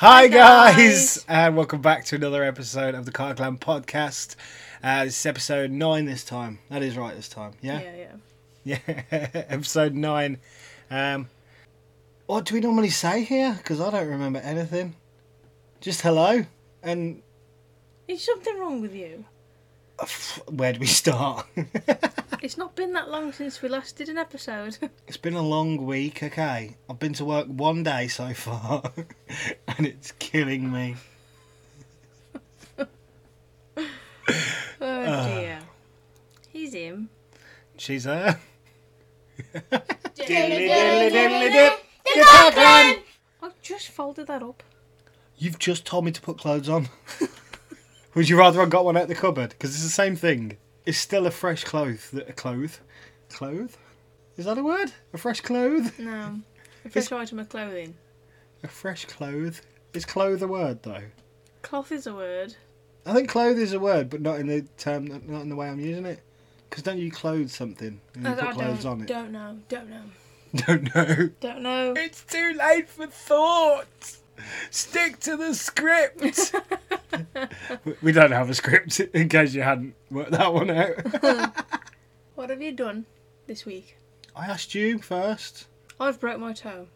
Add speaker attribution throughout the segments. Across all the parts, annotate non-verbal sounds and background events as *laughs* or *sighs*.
Speaker 1: Hi,
Speaker 2: guys.
Speaker 1: guys. and welcome back to another episode of the Car Clan podcast. Uh, this is episode nine this time. That is right this time. Yeah,
Speaker 2: Yeah, yeah. *laughs*
Speaker 1: yeah. episode nine. Um, what do we normally say here? Because I don't remember anything. Just hello, and
Speaker 2: Is something wrong with you?
Speaker 1: Where do we start? *laughs*
Speaker 2: It's not been that long since we last did an episode. *laughs*
Speaker 1: it's been a long week. Okay, I've been to work one day so far, *laughs* and it's killing me.
Speaker 2: oh
Speaker 1: Ah.
Speaker 2: dear. He's him.
Speaker 1: She's there.
Speaker 2: I just folded that up.
Speaker 1: You've just told me to put clothes on. Would you rather I got one out the cupboard? Because it's the same thing. It's still a fresh cloth. That A cloth? Cloth? Is that a word? A fresh cloth?
Speaker 2: No. A fresh *laughs* item of clothing.
Speaker 1: A fresh cloth? Is cloth a word though?
Speaker 2: Cloth is a word.
Speaker 1: I think clothes is a word, but not in the term, not in the way I'm using it. Because don't you clothe something and you
Speaker 2: I,
Speaker 1: put
Speaker 2: I
Speaker 1: clothes
Speaker 2: don't,
Speaker 1: on it?
Speaker 2: don't know. Don't know. *laughs*
Speaker 1: Don't know.
Speaker 2: Don't know.
Speaker 1: It's too late for thought. Stick to the script. *laughs* we don't have a script in case you hadn't worked that one out. *laughs*
Speaker 2: What have you done this week?
Speaker 1: I asked you first.
Speaker 2: I've broke my toe.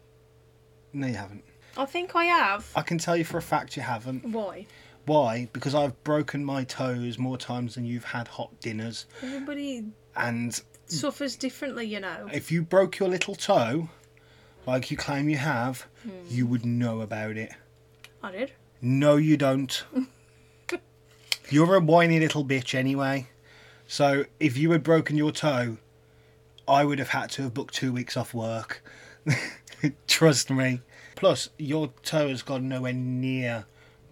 Speaker 1: No, you haven't.
Speaker 2: I think I have.
Speaker 1: I can tell you for a fact you haven't.
Speaker 2: Why?
Speaker 1: Why? Because I've broken my toes more times than you've had hot dinners.
Speaker 2: Everybody
Speaker 1: And
Speaker 2: suffers differently, you know.
Speaker 1: if you broke your little toe, like you claim you have, hmm. you would know about it.
Speaker 2: I did.
Speaker 1: No, you don't. *laughs* You're a whiny little bitch anyway. So if you had broken your toe, I would have had to have booked two weeks off work. *laughs* Trust me. Plus, your toe has gone nowhere near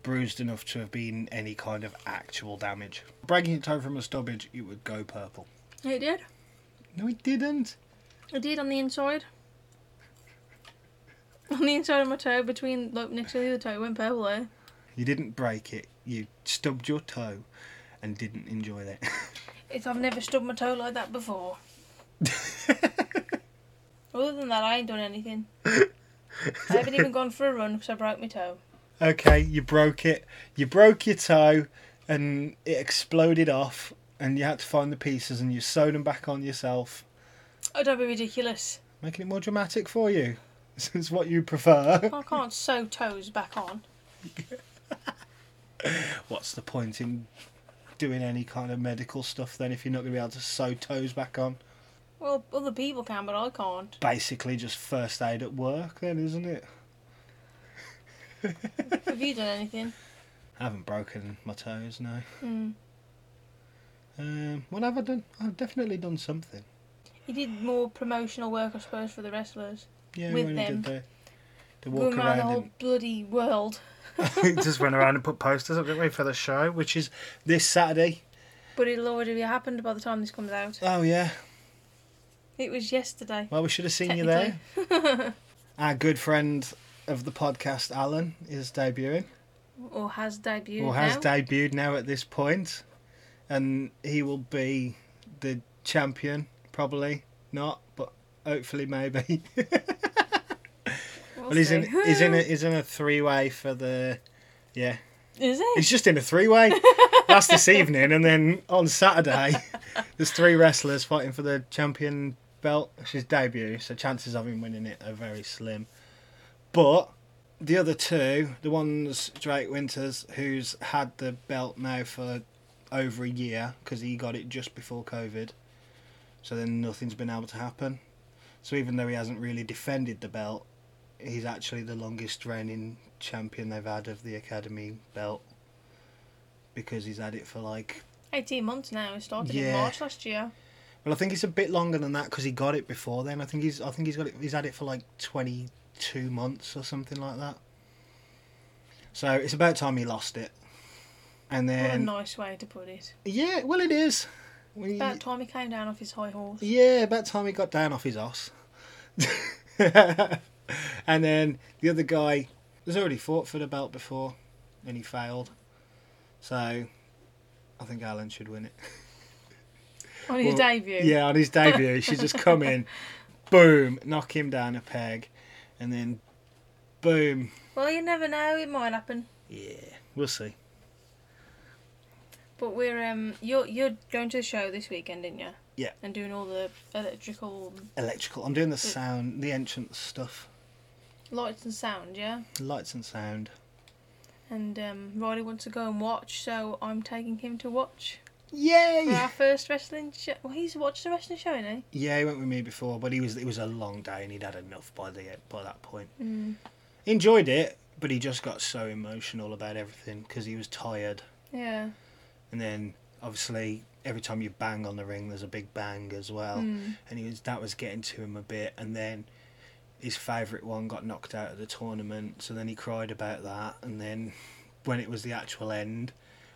Speaker 1: bruised enough to have been any kind of actual damage. Breaking your toe from a stubbage, it would go purple.
Speaker 2: It did.
Speaker 1: No, it didn't.
Speaker 2: It did on the inside. *laughs* On the inside of my toe, between like next to the other toe, it went purple there.
Speaker 1: You didn't break it. You stubbed your toe and didn't enjoy it. *laughs*
Speaker 2: It's I've never stubbed my toe like that before. *laughs* Other than that, I ain't done anything. I haven't even gone for a run because I broke my toe.
Speaker 1: Okay, you broke it. You broke your toe, and it exploded off, and you had to find the pieces, and you sewed them back on yourself,
Speaker 2: Oh, don't be ridiculous.
Speaker 1: making it more dramatic for you. This is what you prefer.
Speaker 2: I can't sew toes back on. *laughs*
Speaker 1: What's the point in doing any kind of medical stuff then if you're not going to be able to sew toes back on?
Speaker 2: Well, other people can, but I can't.
Speaker 1: Basically, just first aid at work, then, isn't it? *laughs*
Speaker 2: Have you done anything?
Speaker 1: I haven't broken my toes, no.
Speaker 2: Hmm.
Speaker 1: Um, what have I done? I've definitely done something.
Speaker 2: You did more promotional work, I suppose, for the wrestlers.
Speaker 1: Yeah,
Speaker 2: With them.
Speaker 1: did the, the walk
Speaker 2: around the whole
Speaker 1: and
Speaker 2: bloody world. *laughs*
Speaker 1: just went around and put *laughs* posters up, didn't we, for the show, which is this Saturday.
Speaker 2: But it'll already be happened by the time this comes out.
Speaker 1: Oh yeah.
Speaker 2: It was yesterday.
Speaker 1: Well, we should have seen you there. *laughs* Our good friend of the podcast, Alan, is debuting,
Speaker 2: Or has debuted
Speaker 1: or has
Speaker 2: now.
Speaker 1: debuted now at this point, and he will be the champion. Probably not, hopefully maybe. *laughs*
Speaker 2: We'll
Speaker 1: well, he's in. He's in. A, he's in a three-way for the. Yeah,
Speaker 2: Is it?
Speaker 1: He's just in a three way. *laughs* That's this evening, and then on Saturday, *laughs* there's three wrestlers fighting for the champion belt. It's his debut, so chances of him winning it are very slim. But the other two, the ones Drake Winters, who's had the belt now for over a year because he got it just before COVID, so then nothing's been able to happen. So even though he hasn't really defended the belt, he's actually the longest reigning champion they've had of the academy belt because he's had it for like
Speaker 2: 18 months now. He started in March last year.
Speaker 1: well I think it's a bit longer than that because he got it before then I think he's I think he's got it he's had it for like 22 months or something like that so it's about time he lost it and then
Speaker 2: What a nice way to put it.
Speaker 1: yeah well it is We-
Speaker 2: About time he came down off his high horse.
Speaker 1: Yeah, about time he got down off his ass. *laughs* and then the other guy has already fought for the belt before, and he failed. So, I think Alan should win it.
Speaker 2: On his *laughs*
Speaker 1: Well,
Speaker 2: debut.
Speaker 1: Yeah, on his debut, he should just come in, *laughs* boom, knock him down a peg, and then Boom.
Speaker 2: Well, you never know. It might happen.
Speaker 1: Yeah, we'll see.
Speaker 2: But we're um, you're you're going to the show this weekend, didn't you?
Speaker 1: Yeah.
Speaker 2: And doing all the electrical
Speaker 1: Electrical. I'm doing the sound, the entrance stuff,
Speaker 2: lights and sound, yeah.
Speaker 1: lights and sound.
Speaker 2: And um, Riley wants to go and watch, so I'm taking him to watch for
Speaker 1: Yay!
Speaker 2: our first wrestling show. Well, he's watched the wrestling show, hasn't
Speaker 1: Yeah, he went with me before, but he was it was a long day and he'd had enough by the by that point.
Speaker 2: he? Mm.
Speaker 1: He enjoyed it, but he just got so emotional about everything because he was tired.
Speaker 2: Yeah.
Speaker 1: And then obviously every time you bang on the ring, there's a big bang as well.
Speaker 2: Mm.
Speaker 1: And he was that was getting to him a bit. And then his favourite one got knocked out of the tournament, so then he cried about that. And then when it was the actual end,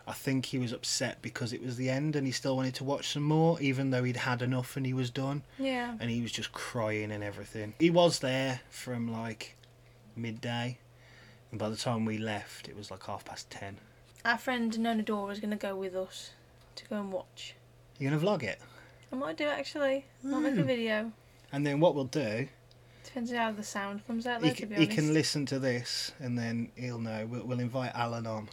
Speaker 1: I think he was upset because it was the end, and he still wanted to watch some more, even though he'd had enough and he was done.
Speaker 2: Yeah.
Speaker 1: And he was just crying and everything. He was there from like midday. And by the time we left, it was like half past ten.
Speaker 2: Our friend Nona Dora is going to go with us to go and watch.
Speaker 1: You're gonna vlog it?
Speaker 2: I might do actually. I'll make a
Speaker 1: Mm.
Speaker 2: video.
Speaker 1: And then what we'll do,
Speaker 2: Depends on how the sound comes out
Speaker 1: he,
Speaker 2: though,
Speaker 1: c-
Speaker 2: to be
Speaker 1: he can listen to this and then he'll know. We'll, we'll invite Alan on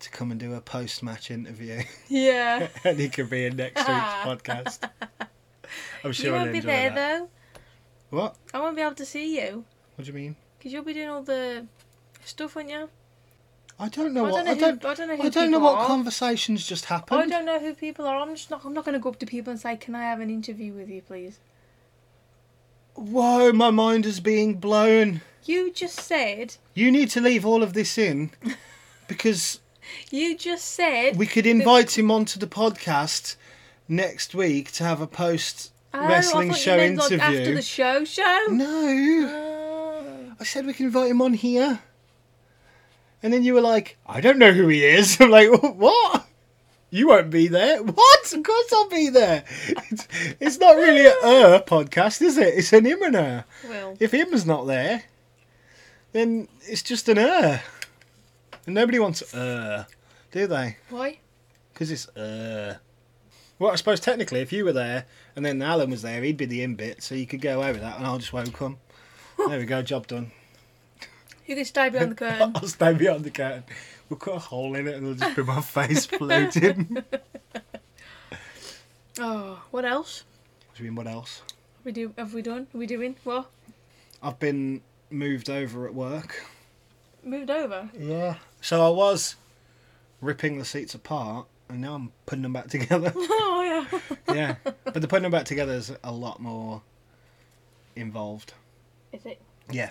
Speaker 1: to come and do a post match interview. *laughs*
Speaker 2: Yeah. *laughs*
Speaker 1: and he could be in next week's *laughs* podcast. I'm sure
Speaker 2: you won't be there
Speaker 1: that.
Speaker 2: though.
Speaker 1: What?
Speaker 2: I won't be able to see you.
Speaker 1: What do you mean?
Speaker 2: Because you'll be doing all the stuff, won't you?
Speaker 1: I don't know
Speaker 2: I
Speaker 1: what.
Speaker 2: don't know
Speaker 1: I
Speaker 2: who,
Speaker 1: don't.
Speaker 2: I don't know who
Speaker 1: I don't know what
Speaker 2: are.
Speaker 1: conversations just happened.
Speaker 2: I don't know who people are. I'm just not. I'm not going to go up to people and say, "Can I have an interview with you, please?"
Speaker 1: Whoa, my mind is being blown.
Speaker 2: You just said.
Speaker 1: You need to leave all of this in *laughs* because
Speaker 2: You just said.
Speaker 1: we could invite him onto the podcast next week to have a post
Speaker 2: Oh,
Speaker 1: wrestling show
Speaker 2: meant, like,
Speaker 1: interview.
Speaker 2: after the show. Show.
Speaker 1: No,
Speaker 2: Oh.
Speaker 1: I said we can invite him on here. And then you were like, I don't know who he is. *laughs* I'm like, what? You won't be there. *laughs* What? Of course I'll be there. It's, it's not really a uh podcast, is it? It's an him and her.
Speaker 2: Well,
Speaker 1: If him's not there, then it's just an uh. And nobody wants uh, do they?
Speaker 2: why?
Speaker 1: Because it's uh. Well, I suppose technically, if you were there and then Alan was there, he'd be the in bit, so you could go over that, and I'll just won't come. *laughs* There we go, job done.
Speaker 2: You can stay behind the *laughs* curtain.
Speaker 1: I'll stay behind the curtain. We'll cut a hole in it, and it'll just be my face floating. *laughs*
Speaker 2: oh, what else?
Speaker 1: What do you mean? What else?
Speaker 2: We do. Have we done? Are we doing what?
Speaker 1: I've been moved over at work.
Speaker 2: Moved over.
Speaker 1: Yeah. So I was ripping the seats apart, and now I'm putting them back together. *laughs*
Speaker 2: oh yeah.
Speaker 1: yeah, but the putting them back together is a lot more involved.
Speaker 2: Is it?
Speaker 1: Yeah.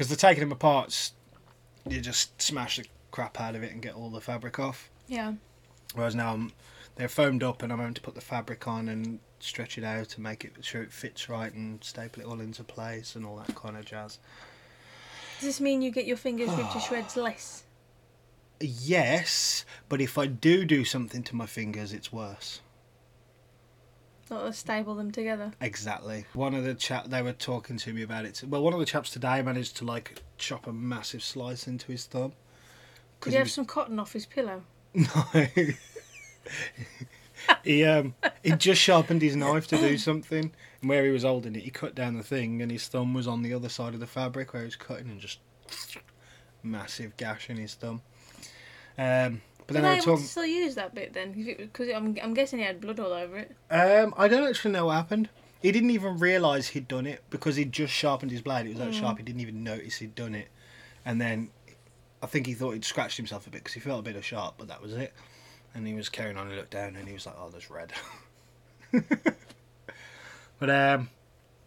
Speaker 1: Because the taking them apart, you just smash the crap out of it and get all the fabric off.
Speaker 2: Yeah.
Speaker 1: Whereas now I'm, they're foamed up and I'm having to put the fabric on and stretch it out to make it sure it fits right and staple it all into place and all that kind of jazz.
Speaker 2: Does this mean you get your fingers ripped to shreds less?
Speaker 1: Yes, but if I do do something to my fingers, it's worse.
Speaker 2: Not of stable them together.
Speaker 1: Exactly. One of the chap they were talking to me about it. Well, one of the chaps today managed to like chop a massive slice into his thumb.
Speaker 2: Did
Speaker 1: 'Cause
Speaker 2: he have
Speaker 1: was-
Speaker 2: some cotton off his pillow? *laughs*
Speaker 1: No. *laughs* he um he just sharpened his knife to do something, and where he was holding it, he cut down the thing, and his thumb was on the other side of the fabric where he was cutting, and just *sniffs* massive gash in his thumb. Um, but then
Speaker 2: they
Speaker 1: they were
Speaker 2: able
Speaker 1: talking.
Speaker 2: to still use that bit then? Because I'm, I'm guessing he had blood all over it.
Speaker 1: Um, I don't actually know what happened. He didn't even realise he'd done it because he'd just sharpened his blade. It was that
Speaker 2: Mm.
Speaker 1: sharp. He didn't even notice he'd done it, and then I think he thought he'd scratched himself a bit because he felt a bit of sharp, but that was it. And he was carrying on. He looked down and he was like, "Oh, there's red." *laughs* but um,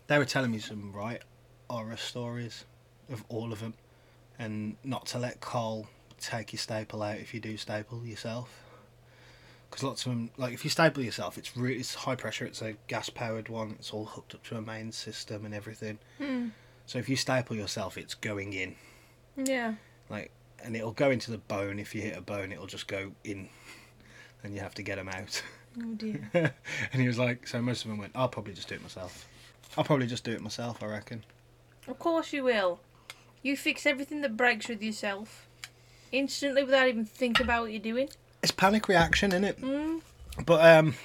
Speaker 1: they were telling me some right horror stories of all of them, and not to let Cole take your staple out if you do staple yourself because lots of them, like if you staple yourself, it's really it's high pressure. It's a gas powered one. It's all hooked up to a main system and everything.
Speaker 2: Hmm.
Speaker 1: So if you staple yourself, it's going in,
Speaker 2: Yeah.
Speaker 1: like, and it'll go into the bone. If you hit a bone, it'll just go in, and you have to get them out.
Speaker 2: Oh dear. *laughs*
Speaker 1: and he was like, so most of them went, I'll probably just do it myself. I'll probably just do it myself. I reckon.
Speaker 2: of course you will. You fix everything that breaks with yourself. Instantly without even thinking about what you're doing.
Speaker 1: It's panic reaction, isn't it?
Speaker 2: Mm.
Speaker 1: But um,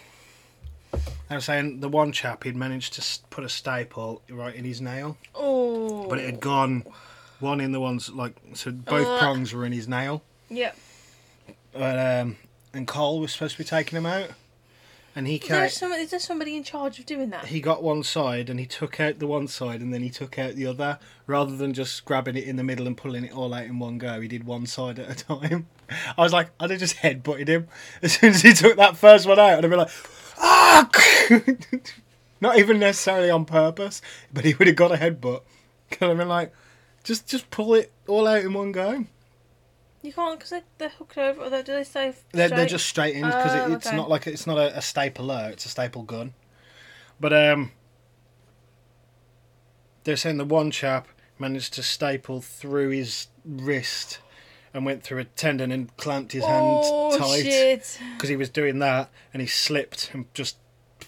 Speaker 1: They were saying the one chap he'd managed to put a staple right in his nail,
Speaker 2: Oh.
Speaker 1: but it had gone one in the ones like so both
Speaker 2: Ugh.
Speaker 1: prongs were in his nail.
Speaker 2: Yep.
Speaker 1: But um, and Cole was supposed to be taking him out, and he
Speaker 2: Is there,
Speaker 1: came,
Speaker 2: some, is there somebody in charge of doing that?
Speaker 1: he got one side and he took out the one side and then he took out the other rather than just grabbing it in the middle and pulling it all out in one go. He did one side at a time. *laughs* I was like, I'd have just headbutted him *laughs* as soon as he took that first one out. I'd have been like, ah! *laughs* Not even necessarily on purpose, but he would have got a headbutt. Because I've been like, just just pull it all out in one go.
Speaker 2: You can't because they, they're hooked over. Or do they stay
Speaker 1: They're, they're just straight in because
Speaker 2: Oh,
Speaker 1: it, it's
Speaker 2: okay.
Speaker 1: not like it's not a, a stapler, it's a staple gun. But um, they're saying the one chap managed to staple through his wrist and went through a tendon and clamped his
Speaker 2: Oh
Speaker 1: hand tight because he was doing that and he slipped and just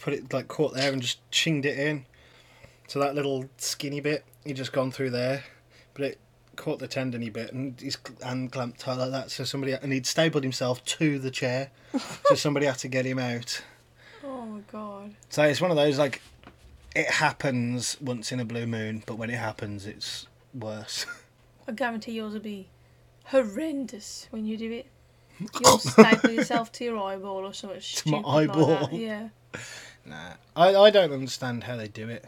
Speaker 1: put it like caught there and just chinged it in. So that little skinny bit, he just gone through there, but it caught the tendony bit and his hand clamped tight like that. So somebody and he'd stapled himself to the chair, so *laughs* somebody had to get him out.
Speaker 2: Oh my god!
Speaker 1: So it's one of those like, it happens once in a blue moon, but when it happens, it's worse. *laughs*
Speaker 2: I guarantee yours will be horrendous when you do it. *laughs* You'll staple yourself to your eyeball or something
Speaker 1: To my
Speaker 2: like
Speaker 1: eyeball.
Speaker 2: that. Yeah.
Speaker 1: Nah, I, I don't understand how they do it.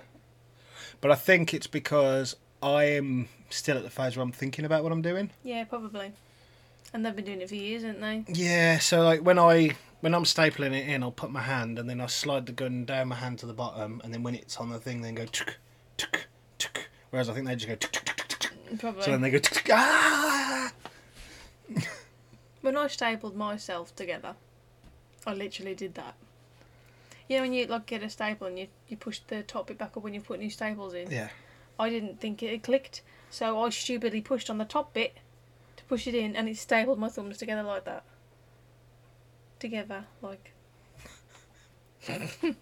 Speaker 1: But I think it's because I am still at the phase where I'm thinking about what I'm doing.
Speaker 2: Yeah, probably. And they've been doing it for years, haven't they?
Speaker 1: Yeah, so like when I when I'm stapling it in, I'll put my hand and then I slide the gun down my hand to the bottom, and then when it's on the thing, then go tuk tuk tuk. Whereas I think they just go tuk tuk tuk tuk. tuk.
Speaker 2: Probably.
Speaker 1: So then they go tuk ah. *laughs*
Speaker 2: When I stapled myself together, I literally did that. You know when you like get a staple and you, you push the top bit back up when you put new staples in?
Speaker 1: Yeah.
Speaker 2: I didn't think it had clicked, so I stupidly pushed on the top bit to push it in and it stapled my thumbs together like that. Together, like. *laughs* I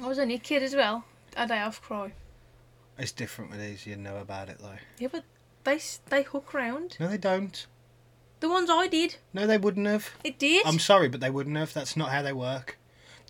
Speaker 2: was only a kid as well. A day off cry.
Speaker 1: It's different with these. You know about it though.
Speaker 2: Yeah, but they they hook round.
Speaker 1: No, they don't.
Speaker 2: The ones I did,
Speaker 1: No, they wouldn't have.
Speaker 2: it did.
Speaker 1: I'm sorry, but they wouldn't have. That's not how they work.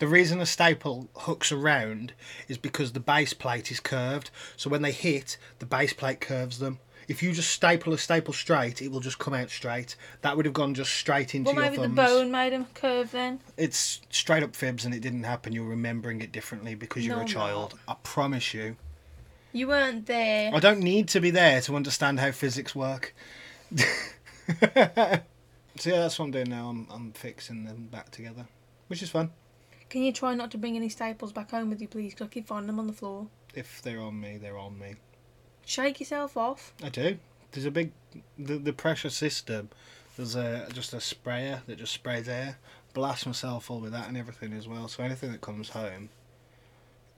Speaker 1: The reason a staple hooks around is because the base plate is curved. So when they hit, the base plate curves them. If you just staple a staple straight, it will just come out straight. That would have gone just straight into
Speaker 2: well,
Speaker 1: your
Speaker 2: maybe the
Speaker 1: thumbs.
Speaker 2: bone made them curve then.
Speaker 1: It's straight up fibs, and it didn't happen. You're remembering it differently because you're
Speaker 2: No,
Speaker 1: a
Speaker 2: I'm
Speaker 1: child. I promise you.
Speaker 2: You weren't there.
Speaker 1: I don't need to be there to understand how physics work. *laughs* so yeah, that's what I'm doing now. I'm I'm fixing them back together, which is fun.
Speaker 2: Can you try not to bring any staples back home with you, please? Because I keep finding them on the floor.
Speaker 1: If they're on me, they're on me.
Speaker 2: Shake yourself off.
Speaker 1: I do. There's a big the the pressure system. There's a just a sprayer that just sprays air. Blast myself all with that and everything as well. So anything that comes home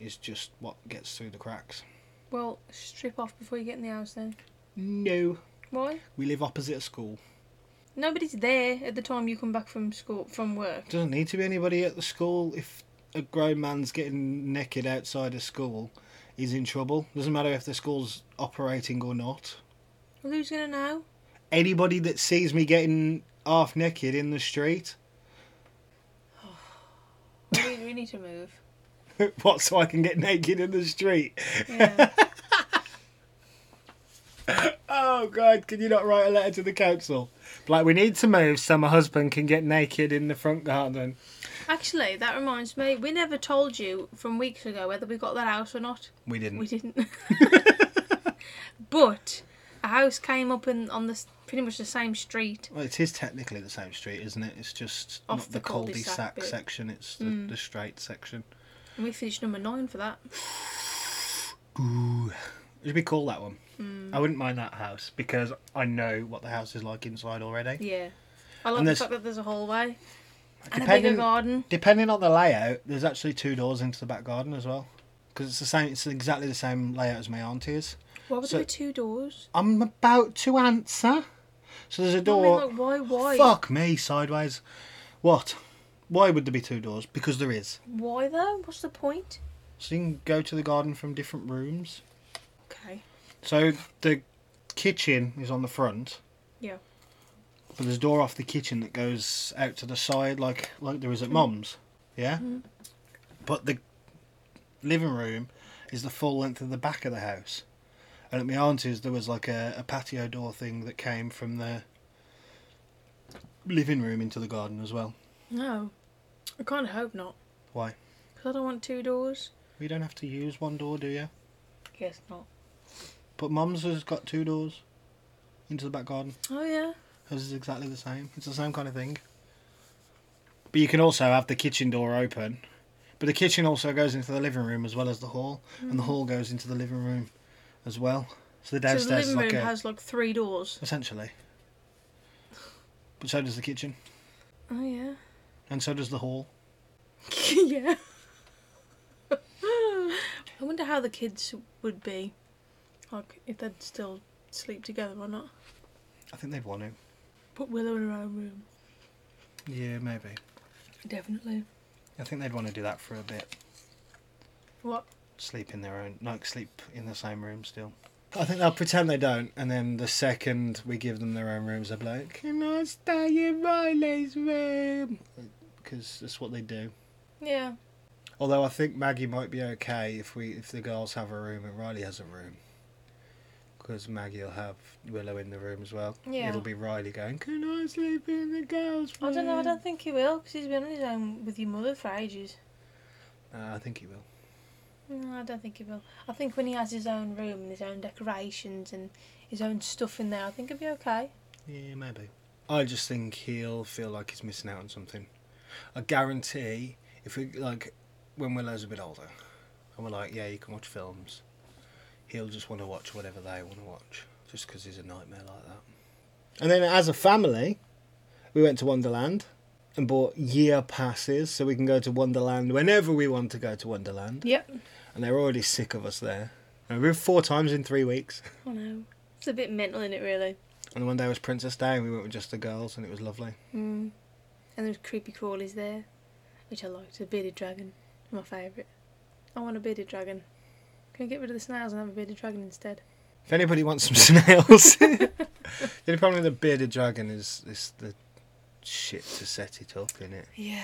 Speaker 1: is just what gets through the cracks.
Speaker 2: Well, strip off before you get in the house then.
Speaker 1: No,
Speaker 2: Why?
Speaker 1: we live opposite a school.
Speaker 2: Nobody's there at the time you come back from school from work.
Speaker 1: Doesn't need to be anybody at the school. If a grown man's getting naked outside a school, he's in trouble. Doesn't matter if the school's operating or not.
Speaker 2: Well, who's gonna know?
Speaker 1: Anybody that sees me getting half naked in the street, *sighs*
Speaker 2: we, we need to move. *laughs*
Speaker 1: what? So I can get naked in the street?
Speaker 2: Yeah. *laughs*
Speaker 1: Oh God! Can you not write a letter to the council? Like we need to move so my husband can get naked in the front garden.
Speaker 2: Actually, that reminds me. We never told you from weeks ago whether we got that house or not.
Speaker 1: We didn't.
Speaker 2: We didn't. *laughs* but a house came up in on this pretty much the same street.
Speaker 1: Well, it is technically the same street, isn't it? It's just
Speaker 2: Off
Speaker 1: not the,
Speaker 2: the cul-de-sac
Speaker 1: cul-de-sac section. It's the,
Speaker 2: Mm.
Speaker 1: the straight section.
Speaker 2: And we finished number nine for that.
Speaker 1: Ooh, it should be called that one.
Speaker 2: Mm.
Speaker 1: I wouldn't mind that house because I know what the house is like inside already.
Speaker 2: Yeah. I
Speaker 1: love
Speaker 2: the fact that there's a hallway and a bigger
Speaker 1: Depending,
Speaker 2: garden.
Speaker 1: depending on the layout, there's actually two doors into the back garden as well. Because it's the same. It's exactly the same layout as my auntie's.
Speaker 2: Why would
Speaker 1: So-
Speaker 2: there be two doors?
Speaker 1: I'm about to answer. So there's a door.
Speaker 2: mean, like, why? Why?
Speaker 1: Fuck me, sideways. What? Why would there be two doors? Because there is.
Speaker 2: Why though? What's the point?
Speaker 1: So you can go to the garden from different rooms. So the kitchen is on the front.
Speaker 2: Yeah.
Speaker 1: But there's a door off the kitchen that goes out to the side, like like there is at Mum's. Yeah.
Speaker 2: Mhm.
Speaker 1: But the living room is the full length of the back of the house. And at my auntie's, there was like a, a patio door thing that came from the living room into the garden as well.
Speaker 2: No. I kind of hope not.
Speaker 1: Why?
Speaker 2: Because I don't want two doors.
Speaker 1: We don't have to use one door, do you?
Speaker 2: Guess not.
Speaker 1: But Mum's has got two doors into the back garden.
Speaker 2: Oh, yeah.
Speaker 1: Hers is exactly the same. It's the same kind of thing. But you can also have the kitchen door open. But the kitchen also goes into the living room as well as the hall, and the hmm. hall goes into the living room as well. So the
Speaker 2: So
Speaker 1: downstairs
Speaker 2: the
Speaker 1: is
Speaker 2: living
Speaker 1: like
Speaker 2: room
Speaker 1: a,
Speaker 2: has like three doors.
Speaker 1: essentially. But so does the kitchen,
Speaker 2: Oh, yeah.
Speaker 1: and so does the hall. *laughs*
Speaker 2: yeah. *laughs* I wonder how the kids would be. Like, if they'd still sleep together or not.
Speaker 1: I think they'd want to.
Speaker 2: Put Willow in her own room.
Speaker 1: Yeah, maybe.
Speaker 2: Definitely.
Speaker 1: I think they'd want to do that for a bit.
Speaker 2: What?
Speaker 1: Sleep in their own, like sleep in the same room still. I think they'll pretend they don't, and then the second we give them their own rooms, they'll be like, "Can I stay in Riley's room?" Because that's what they do.
Speaker 2: Yeah.
Speaker 1: Although I think Maggie might be okay if we if the girls have a room and Riley has a room. Because Maggie will have Willow in the room as well.
Speaker 2: Yeah.
Speaker 1: It'll be Riley going, Can I sleep in the girls' room?
Speaker 2: I don't know, I don't think he will, because he's been on his own with your mother for ages.
Speaker 1: Uh, I think he will.
Speaker 2: No, I don't think he will. I think when he has his own room and his own decorations and his own stuff in there, I think he'll be okay.
Speaker 1: Yeah, maybe. I just think he'll feel like he's missing out on something. I guarantee if we, like, when Willow's a bit older, and we're like, yeah, you can watch films, he'll just want to watch whatever they want to watch, just because he's a nightmare like that. And then as a family, we went to Wonderland and bought year passes so we can go to Wonderland whenever we want to go to Wonderland.
Speaker 2: Yep.
Speaker 1: And they're already sick of us there. And we were four times in three weeks. *laughs*
Speaker 2: I know. It's a bit mental in it, really.
Speaker 1: And one day was Princess Day and we went with just the girls and it was lovely.
Speaker 2: Mm. And was creepy crawlies there, which I liked. A bearded dragon, my favourite. I want a bearded dragon. Can I get rid of the snails and have a bearded dragon instead?
Speaker 1: If anybody wants some *laughs* snails, *laughs* the only problem with a bearded dragon is, is the shit to set it up in it.
Speaker 2: Yeah.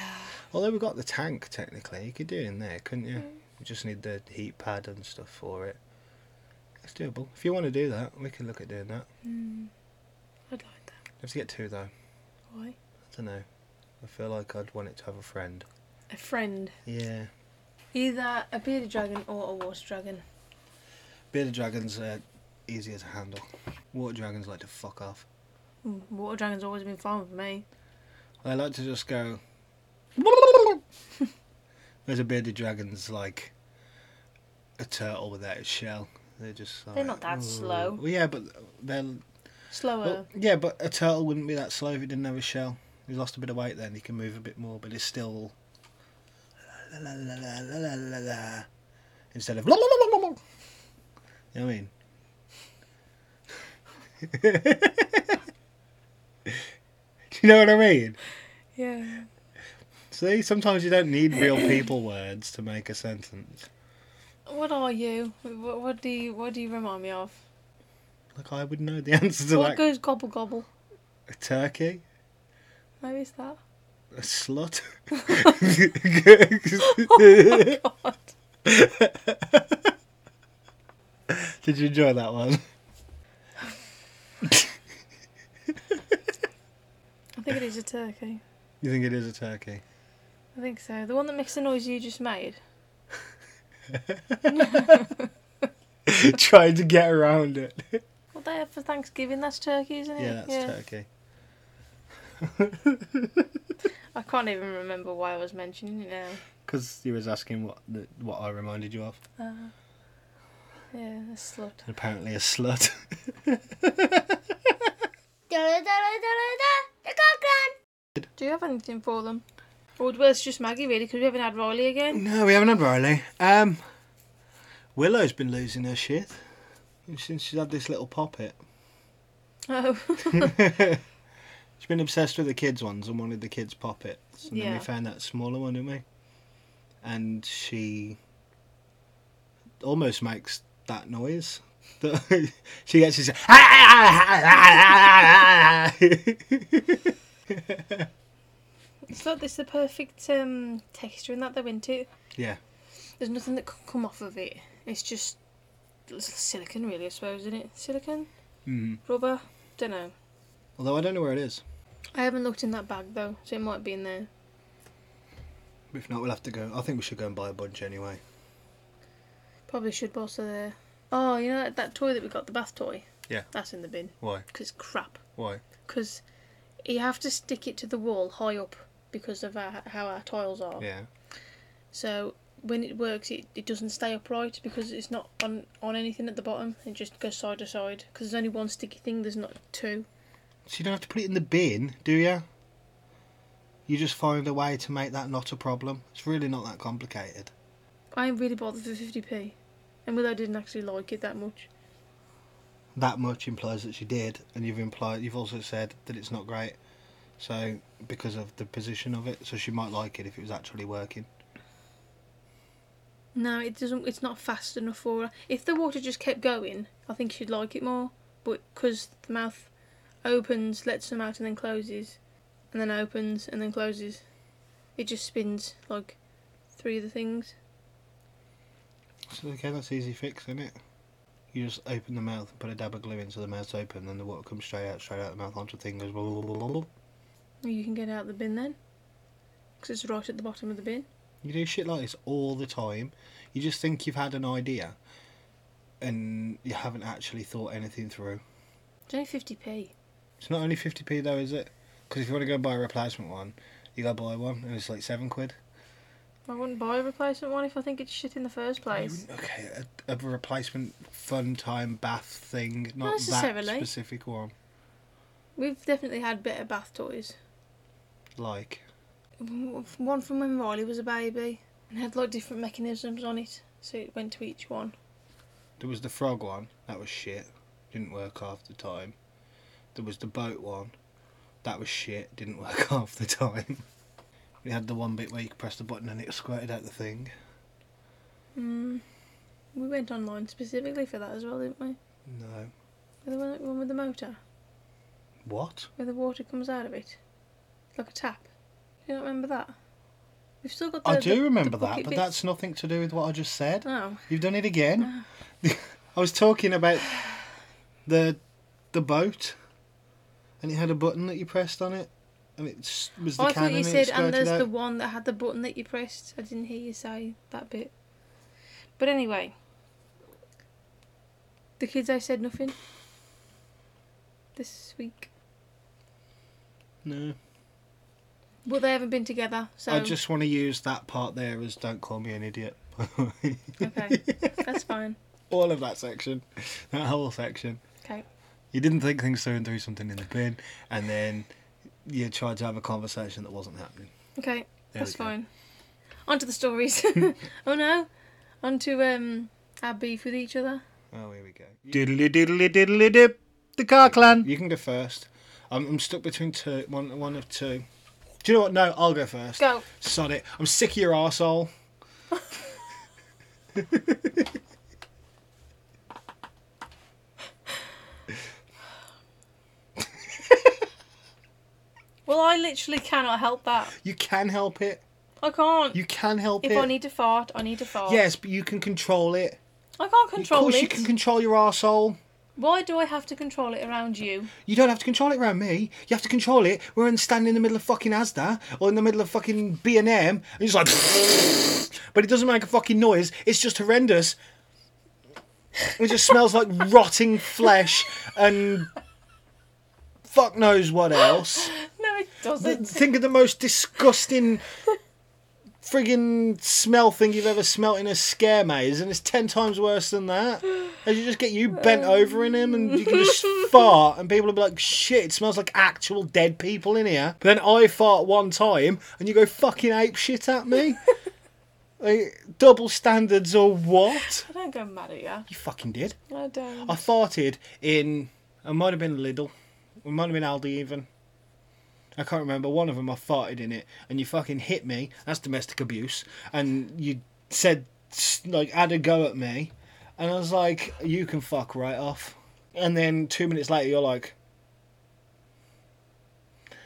Speaker 1: Although we've got the tank technically, you could do it in there, couldn't you? You just need the heat pad and stuff for it. It's doable. If you want to do that, we can look at doing that.
Speaker 2: Mm. I'd like that.
Speaker 1: You have to get two though.
Speaker 2: Why?
Speaker 1: I don't know. I feel like I'd want it to have a friend.
Speaker 2: A friend.
Speaker 1: Yeah.
Speaker 2: Either a bearded dragon or a water dragon.
Speaker 1: Bearded dragons are easier to handle. Water dragons like to fuck off.
Speaker 2: Mm, Water dragon's always been fun for me.
Speaker 1: They like to just go. *laughs* Whereas a bearded dragon's like a turtle without its shell. They're just. Like,
Speaker 2: They're not that
Speaker 1: "Ooh."
Speaker 2: slow.
Speaker 1: Well, yeah, but they're.
Speaker 2: Slower.
Speaker 1: Well, yeah, but a turtle wouldn't be that slow if it didn't have a shell. He's lost a bit of weight then. He can move a bit more, but it's still. La, la, la, la, la, la, la, la, instead of. You know what I mean? Do you know what I mean?
Speaker 2: yeah.
Speaker 1: See, sometimes you don't need real people words to make a sentence.
Speaker 2: What are you? What, what do you What do you remind me of?
Speaker 1: Like I would know the answer to
Speaker 2: what
Speaker 1: that.
Speaker 2: What goes gobble gobble?
Speaker 1: A turkey,
Speaker 2: Maybe it's that.
Speaker 1: A slut. *laughs* *laughs*
Speaker 2: Oh my god.
Speaker 1: Did you enjoy that one?
Speaker 2: I think it is a turkey.
Speaker 1: You think it is a turkey?
Speaker 2: I think so. The one that makes the noise you just made. *laughs*
Speaker 1: Trying to get around it.
Speaker 2: What they have for Thanksgiving? That's turkey, isn't it?
Speaker 1: Yeah, that's turkey. *laughs*
Speaker 2: I can't even remember why I was mentioning it now.
Speaker 1: Because you was asking what the, what I reminded you of.
Speaker 2: Uh, yeah, a slut.
Speaker 1: And apparently a slut. *laughs*
Speaker 2: Do you have anything for them? Or well, it's just Maggie really, because we haven't had Riley again.
Speaker 1: no, we haven't had Riley. Um, Willow's been losing her shit since she's had this little poppet.
Speaker 2: Oh. *laughs*
Speaker 1: She's been obsessed with the kids' ones and wanted the kids' poppets. And then
Speaker 2: Yeah.
Speaker 1: we found that smaller one, didn't we? And she almost makes that noise. That *laughs* she gets this. *laughs*
Speaker 2: It's like this the perfect um, texture in that they went it.
Speaker 1: Yeah.
Speaker 2: There's nothing that can come off of it. It's just it's silicon, really, I suppose, isn't it? Silicon,
Speaker 1: Mm.
Speaker 2: rubber. Don't know.
Speaker 1: Although I don't know where it is.
Speaker 2: I haven't looked in that bag though, so it might be in there.
Speaker 1: If not, we'll have to go. I think we should go and buy a bunch anyway.
Speaker 2: Probably should boss there. Oh, you know that, that toy that we got, the bath toy.
Speaker 1: Yeah.
Speaker 2: That's in the bin
Speaker 1: Why?
Speaker 2: because crap.
Speaker 1: Why?
Speaker 2: Because you have to stick it to the wall high up because of our, how our tiles are.
Speaker 1: Yeah.
Speaker 2: So when it works, it, it doesn't stay upright because it's not on, on anything at the bottom. It just goes side to side because there's only one sticky thing. There's not two.
Speaker 1: So you don't have to put it in the bin, do you? You just find a way to make that not a problem. It's really not that complicated.
Speaker 2: I ain't really bothered for 50p. And Willow didn't actually like it that much.
Speaker 1: That much implies that she did, and you've implied you've also said that it's not great. So because of the position of it, so she might like it if it was actually working.
Speaker 2: No, it doesn't. It's not fast enough for her. If the water just kept going, I think she'd like it more. But because the mouth opens, lets them out, and then closes, and then opens and then closes, it just spins like three of the things.
Speaker 1: So okay, that's easy fix, isn't it? You just open the mouth and put a dab of glue in so the mouth's open, and the water comes straight out, straight out the mouth onto the thing. Goes. Blah, blah, blah, blah.
Speaker 2: You can get out the bin then, because it's right at the bottom of the bin.
Speaker 1: You do shit like this all the time. You just think you've had an idea, and you haven't actually thought anything through.
Speaker 2: It's only 50p.
Speaker 1: It's not only 50p though, is it? Because if you want to go buy a replacement one, you gotta buy one, and it's like seven quid.
Speaker 2: I wouldn't buy a replacement one if I think it's shit in the first place.
Speaker 1: Okay, a, a replacement fun time bath thing, not that
Speaker 2: necessarily. Eh?
Speaker 1: specific one.
Speaker 2: We've definitely had better bath toys.
Speaker 1: Like,
Speaker 2: One from when Riley was a baby and had like different mechanisms on it, so it went to each one.
Speaker 1: there was the frog one, that was shit, didn't work half the time. There was the boat one, that was shit, didn't work *laughs* half the time. We had the one bit where you could press the button and it squirted out the thing.
Speaker 2: Mm. We went online specifically for that as well, didn't we?
Speaker 1: No.
Speaker 2: The one, one with the motor,
Speaker 1: What?
Speaker 2: where the water comes out of it, like a tap. You Do you not remember that? We've still got. The,
Speaker 1: I do
Speaker 2: the-
Speaker 1: remember
Speaker 2: the
Speaker 1: that, but
Speaker 2: bits.
Speaker 1: that's nothing to do with what I just said.
Speaker 2: Oh,
Speaker 1: You've done it again. *laughs* I was talking about the the boat, and it had a button that you pressed on it, and it was the oh,
Speaker 2: I
Speaker 1: cannon
Speaker 2: thought you said, and there's
Speaker 1: out.
Speaker 2: the one that had the button that you pressed. I didn't hear you say that bit. But anyway, the kids, I said nothing this week.
Speaker 1: No,
Speaker 2: Well, they haven't been together, so
Speaker 1: I just want to use that part there as "Don't call me an idiot." *laughs*
Speaker 2: okay, that's fine.
Speaker 1: All of that section, that whole section.
Speaker 2: Okay.
Speaker 1: You didn't think things through and threw something in the bin, and then you tried to have a conversation that wasn't happening.
Speaker 2: Okay,
Speaker 1: There
Speaker 2: that's fine. On to the stories. *laughs* oh no, on to um our beef with each other.
Speaker 1: Oh, here we go. Diddly diddly diddly dip. The car clan. You can go first. I'm, I'm stuck between two. One, one of two. Do you know what? No, I'll go first.
Speaker 2: Go.
Speaker 1: Sod it. I'm sick of your arsehole. *laughs* *laughs*
Speaker 2: Well, I literally cannot help that.
Speaker 1: You can help it.
Speaker 2: I can't.
Speaker 1: You can help it.
Speaker 2: if
Speaker 1: it.
Speaker 2: I need to fart, I need to fart.
Speaker 1: Yes, but you can control it.
Speaker 2: I can't control
Speaker 1: of course,
Speaker 2: it.
Speaker 1: you can control your arsehole.
Speaker 2: Why do I have to control it around you?
Speaker 1: You don't have to control it around me. You have to control it. We're in standing in the middle of fucking Asda or in the middle of fucking B and M, and it's like, *laughs* but it doesn't make a fucking noise. It's just horrendous. It just smells like rotting flesh and fuck knows what else.
Speaker 2: It doesn't.
Speaker 1: Think of the most disgusting friggin' smell thing you've ever smelt in a scare maze, and it's ten times worse than that. As you just get you bent over in him, and you can just *laughs* fart, and people will be like, "Shit, it smells like actual dead people in here." But then I fart one time, and you go fucking ape shit at me. *laughs* like, double standards or what?
Speaker 2: I don't go mad at you.
Speaker 1: You fucking did.
Speaker 2: I don't.
Speaker 1: I farted in. It might have been Lidl. It might have been Aldi even. I can't remember. One of them I farted in it, and you fucking hit me. That's domestic abuse. And you said like had a go at me, and I was like, "You can fuck right off." And then two minutes later, you're like,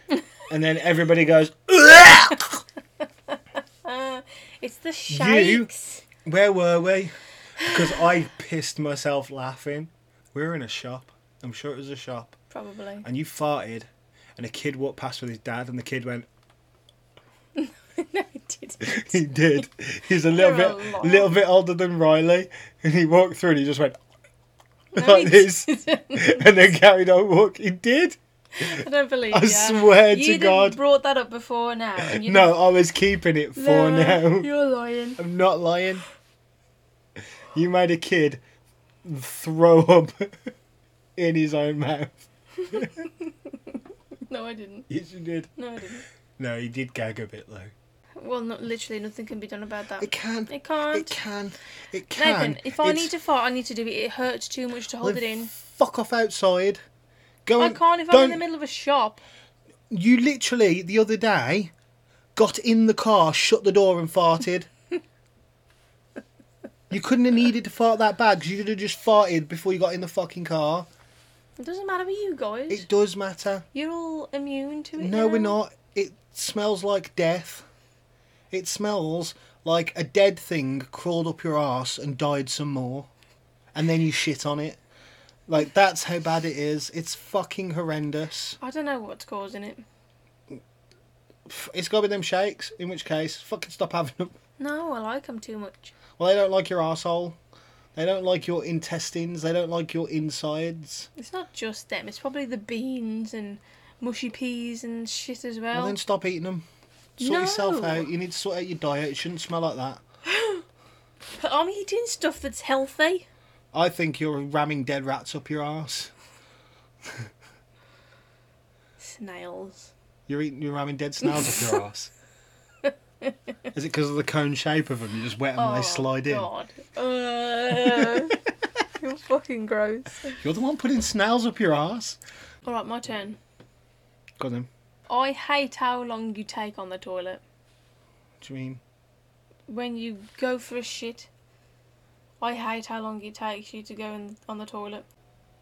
Speaker 1: *laughs* and then everybody goes, *laughs*
Speaker 2: it's the shakes.
Speaker 1: Where were we? Because I pissed myself laughing. We were in a shop. I'm sure it was a shop.
Speaker 2: Probably.
Speaker 1: And you farted, and a kid walked past with his dad, and the kid went, *laughs*
Speaker 2: no, it did. *laughs*
Speaker 1: he did. He's a little
Speaker 2: You're
Speaker 1: bit,
Speaker 2: a
Speaker 1: little bit older than Riley, and he walked through and he just went
Speaker 2: No,
Speaker 1: like this,
Speaker 2: didn't. *laughs*
Speaker 1: and then carried on walking. He did.
Speaker 2: I don't believe
Speaker 1: I
Speaker 2: you.
Speaker 1: swear to
Speaker 2: You'd have
Speaker 1: God.
Speaker 2: brought that up before now.
Speaker 1: No, I was keeping it for
Speaker 2: No,
Speaker 1: now.
Speaker 2: You're lying.
Speaker 1: I'm not lying. You made a kid throw up in his own mouth.
Speaker 2: No, I didn't.
Speaker 1: Yes, you did.
Speaker 2: No, I didn't.
Speaker 1: No, he did gag a bit though.
Speaker 2: Well, not literally. Nothing can be done about that.
Speaker 1: It can.
Speaker 2: It can't.
Speaker 1: It can. It can.
Speaker 2: Nathan, if I
Speaker 1: It's-
Speaker 2: need to fart, I need to do it. It hurts too much to hold
Speaker 1: Then
Speaker 2: it in.
Speaker 1: Fuck off outside. Go
Speaker 2: I
Speaker 1: and
Speaker 2: can't if I'm
Speaker 1: don't,
Speaker 2: in the middle of a shop.
Speaker 1: You literally the other day got in the car, shut the door, and farted. *laughs* you couldn't have needed to fart that bad because you could have just farted before you got in the fucking car.
Speaker 2: It doesn't matter with you guys.
Speaker 1: It does matter.
Speaker 2: You're all immune to it.
Speaker 1: No, we're not. It smells like death. It smells like a dead thing crawled up your arse and died some more. And then you shit on it. Like, that's how bad it is. It's fucking horrendous.
Speaker 2: I don't know what's causing it.
Speaker 1: It's got to be them shakes, in which case, fucking stop having them.
Speaker 2: No, I like them too much.
Speaker 1: Well, they don't like your arsehole. They don't like your intestines. They don't like your insides.
Speaker 2: It's not just them. It's probably the beans and mushy peas and shit as well.
Speaker 1: Well, then stop eating them. Sort yourself out. You need to sort out your diet. It shouldn't smell like that.
Speaker 2: But *gasps* I'm eating stuff that's healthy.
Speaker 1: I think you're ramming dead rats up your arse. *laughs*
Speaker 2: Snails.
Speaker 1: You're eating, you're ramming dead snails up your *laughs* arse. Is it because of the cone shape of them? You just wet them and they slide in.
Speaker 2: Oh, God. Uh, *laughs* you're fucking gross.
Speaker 1: You're the one putting snails up your arse.
Speaker 2: Alright, my turn.
Speaker 1: Got them.
Speaker 2: I hate how long you take on the toilet.
Speaker 1: What do you mean?
Speaker 2: When you go for a shit, I hate how long it takes you to go in, on the toilet.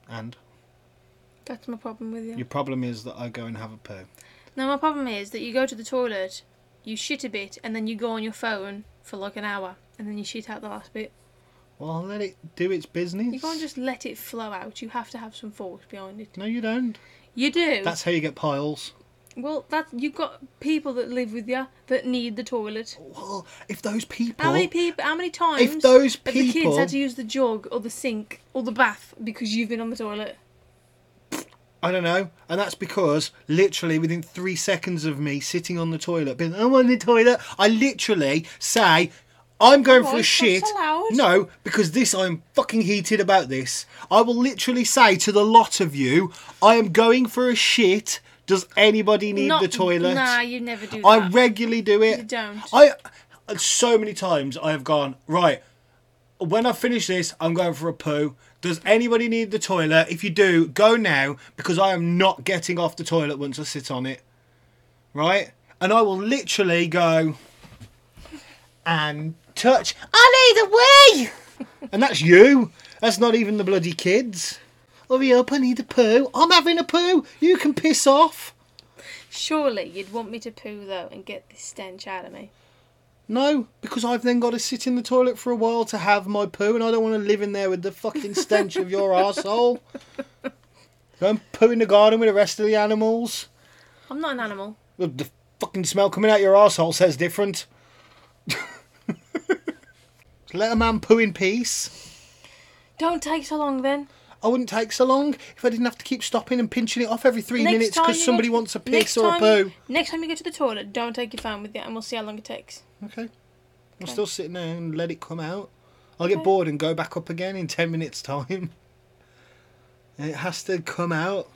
Speaker 1: And
Speaker 2: That's my problem with you.
Speaker 1: your problem is that I go and have a poo.
Speaker 2: Now, my problem is that you go to the toilet, you shit a bit, and then you go on your phone for like an hour, and then you shit out the last bit.
Speaker 1: Well, I'll let it do its business.
Speaker 2: You can't just let it flow out. You have to have some force behind it.
Speaker 1: No, you don't.
Speaker 2: You do.
Speaker 1: That's how you get piles.
Speaker 2: Well, that you've got people that live with you that need the toilet.
Speaker 1: Well, if those people.
Speaker 2: How many people? How many times
Speaker 1: If those
Speaker 2: have the kids
Speaker 1: people.
Speaker 2: had to use the jug or the sink or the bath because you've been on the toilet?
Speaker 1: I don't know. And that's because literally within three seconds of me sitting on the toilet, being, I'm on the toilet, I literally say, I'm going
Speaker 2: Oh,
Speaker 1: for a shit.
Speaker 2: allowed.
Speaker 1: No, because this, I'm fucking heated about this. I will literally say to the lot of you, I am going for a shit. Does anybody need
Speaker 2: Not-
Speaker 1: the toilet?
Speaker 2: Nah, you never do that.
Speaker 1: I regularly do it.
Speaker 2: You don't.
Speaker 1: I so many times I have gone right. When I finish this, I'm going for a poo. Does anybody need the toilet? If you do, go now because I am not getting off the toilet once I sit on it. Right? And I will literally go and touch. I need a wee, and that's you. That's not even the bloody kids. Hurry up! I need a poo. I'm having a poo. You can piss off.
Speaker 2: Surely you'd want me to poo though and get this stench out of me.
Speaker 1: No, because I've then got to sit in the toilet for a while to have my poo, and I don't want to live in there with the fucking stench of your *laughs* arsehole. Go and poo in the garden with the rest of the animals.
Speaker 2: I'm not an animal.
Speaker 1: The, the fucking smell coming out your arsehole says different. *laughs* Let a man poo in peace.
Speaker 2: Don't take so long then.
Speaker 1: I wouldn't take so long if I didn't have to keep stopping and pinching it off every three
Speaker 2: Next
Speaker 1: minutes
Speaker 2: time
Speaker 1: because
Speaker 2: you
Speaker 1: somebody
Speaker 2: go-
Speaker 1: wants a
Speaker 2: next
Speaker 1: piss or a
Speaker 2: time
Speaker 1: poo.
Speaker 2: Next time you go to the toilet, don't take your phone with you, and we'll see how long it takes.
Speaker 1: Okay. I'm
Speaker 2: Okay.
Speaker 1: still sitting there and let it come out. I'll get
Speaker 2: Okay.
Speaker 1: bored and go back up again in 10 minutes' time. *laughs* It has to come out.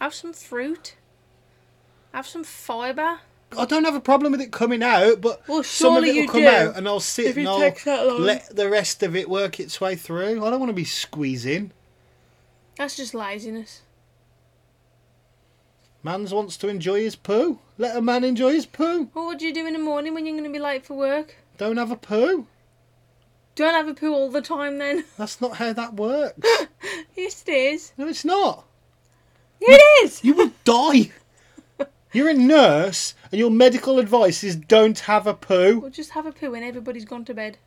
Speaker 2: Have some fruit. Have some fibre.
Speaker 1: I don't have a problem with it coming out, but
Speaker 2: Well,
Speaker 1: some of
Speaker 2: surely
Speaker 1: it will
Speaker 2: you
Speaker 1: come
Speaker 2: do,
Speaker 1: out and I'll sit
Speaker 2: if it
Speaker 1: and I'll
Speaker 2: takes that long.
Speaker 1: let the rest of it work its way through. I don't want to be squeezing.
Speaker 2: That's just laziness.
Speaker 1: Mans wants to enjoy his poo. Let a man enjoy his poo.
Speaker 2: Well, what do you do in the morning when you're going to be late for work?
Speaker 1: Don't have a poo.
Speaker 2: Don't have a poo all the time then. *laughs*
Speaker 1: That's not how that works. *laughs*
Speaker 2: yes, it is.
Speaker 1: no, it's not.
Speaker 2: It is.
Speaker 1: You will die. You're a nurse, and your medical advice is don't have a poo.
Speaker 2: We'll just have a poo when everybody's gone to bed.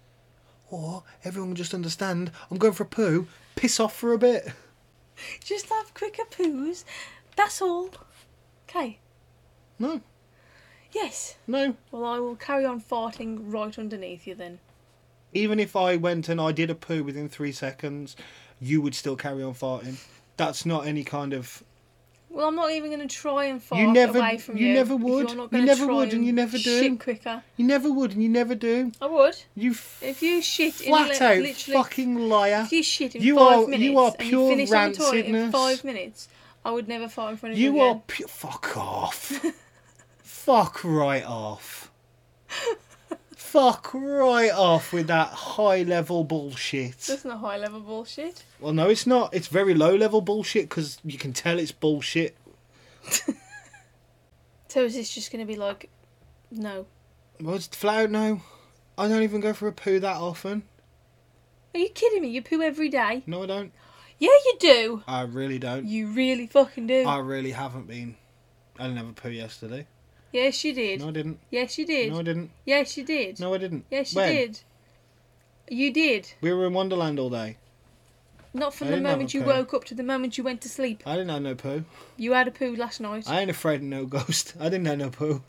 Speaker 1: Or everyone will just understand I'm going for a poo, piss off for a bit. *laughs*
Speaker 2: Just have quicker poos. That's all. Okay.
Speaker 1: No,
Speaker 2: Yes.
Speaker 1: no.
Speaker 2: Well, I will carry on farting right underneath you then.
Speaker 1: Even if I went and I did a poo within three seconds, you would still carry on farting. That's not any kind of.
Speaker 2: Well, I'm not even going to try and fart
Speaker 1: You never-
Speaker 2: away from you.
Speaker 1: you never would. You never would and you never do.
Speaker 2: Shit quicker.
Speaker 1: You never would, and you never do.
Speaker 2: I would.
Speaker 1: You f-
Speaker 2: If you shit in
Speaker 1: flat
Speaker 2: li-
Speaker 1: out
Speaker 2: literally,
Speaker 1: fucking liar.
Speaker 2: if you shit in
Speaker 1: You
Speaker 2: five
Speaker 1: are-
Speaker 2: minutes
Speaker 1: you are
Speaker 2: and you finish on the toilet in five minutes, I would never fart in front of you.
Speaker 1: You are pu- fuck off. fuck right off. fuck right off with that high level bullshit.
Speaker 2: That's not high level bullshit.
Speaker 1: Well, no, it's not. It's very low level bullshit because you can tell it's bullshit. *laughs*
Speaker 2: So is this just going to be like, no?
Speaker 1: Well, it's flat out no. I don't even go for a poo that often.
Speaker 2: Are you kidding me? You poo every day?
Speaker 1: No, I don't.
Speaker 2: Yeah, you do.
Speaker 1: I really don't.
Speaker 2: You really fucking do.
Speaker 1: I really haven't been. I didn't have a poo yesterday.
Speaker 2: yes, you did.
Speaker 1: No, I didn't.
Speaker 2: Yes, you did.
Speaker 1: No, I didn't.
Speaker 2: Yes, you did.
Speaker 1: No, I didn't.
Speaker 2: Yes, you
Speaker 1: When?
Speaker 2: did. You did.
Speaker 1: We were in Wonderland all day.
Speaker 2: Not from
Speaker 1: I
Speaker 2: the
Speaker 1: didn't have
Speaker 2: moment
Speaker 1: a
Speaker 2: you
Speaker 1: poo.
Speaker 2: woke up to the moment you went to sleep.
Speaker 1: I didn't have no poo.
Speaker 2: You had a poo last night.
Speaker 1: I ain't afraid of no *laughs* ghost. I didn't have no poo.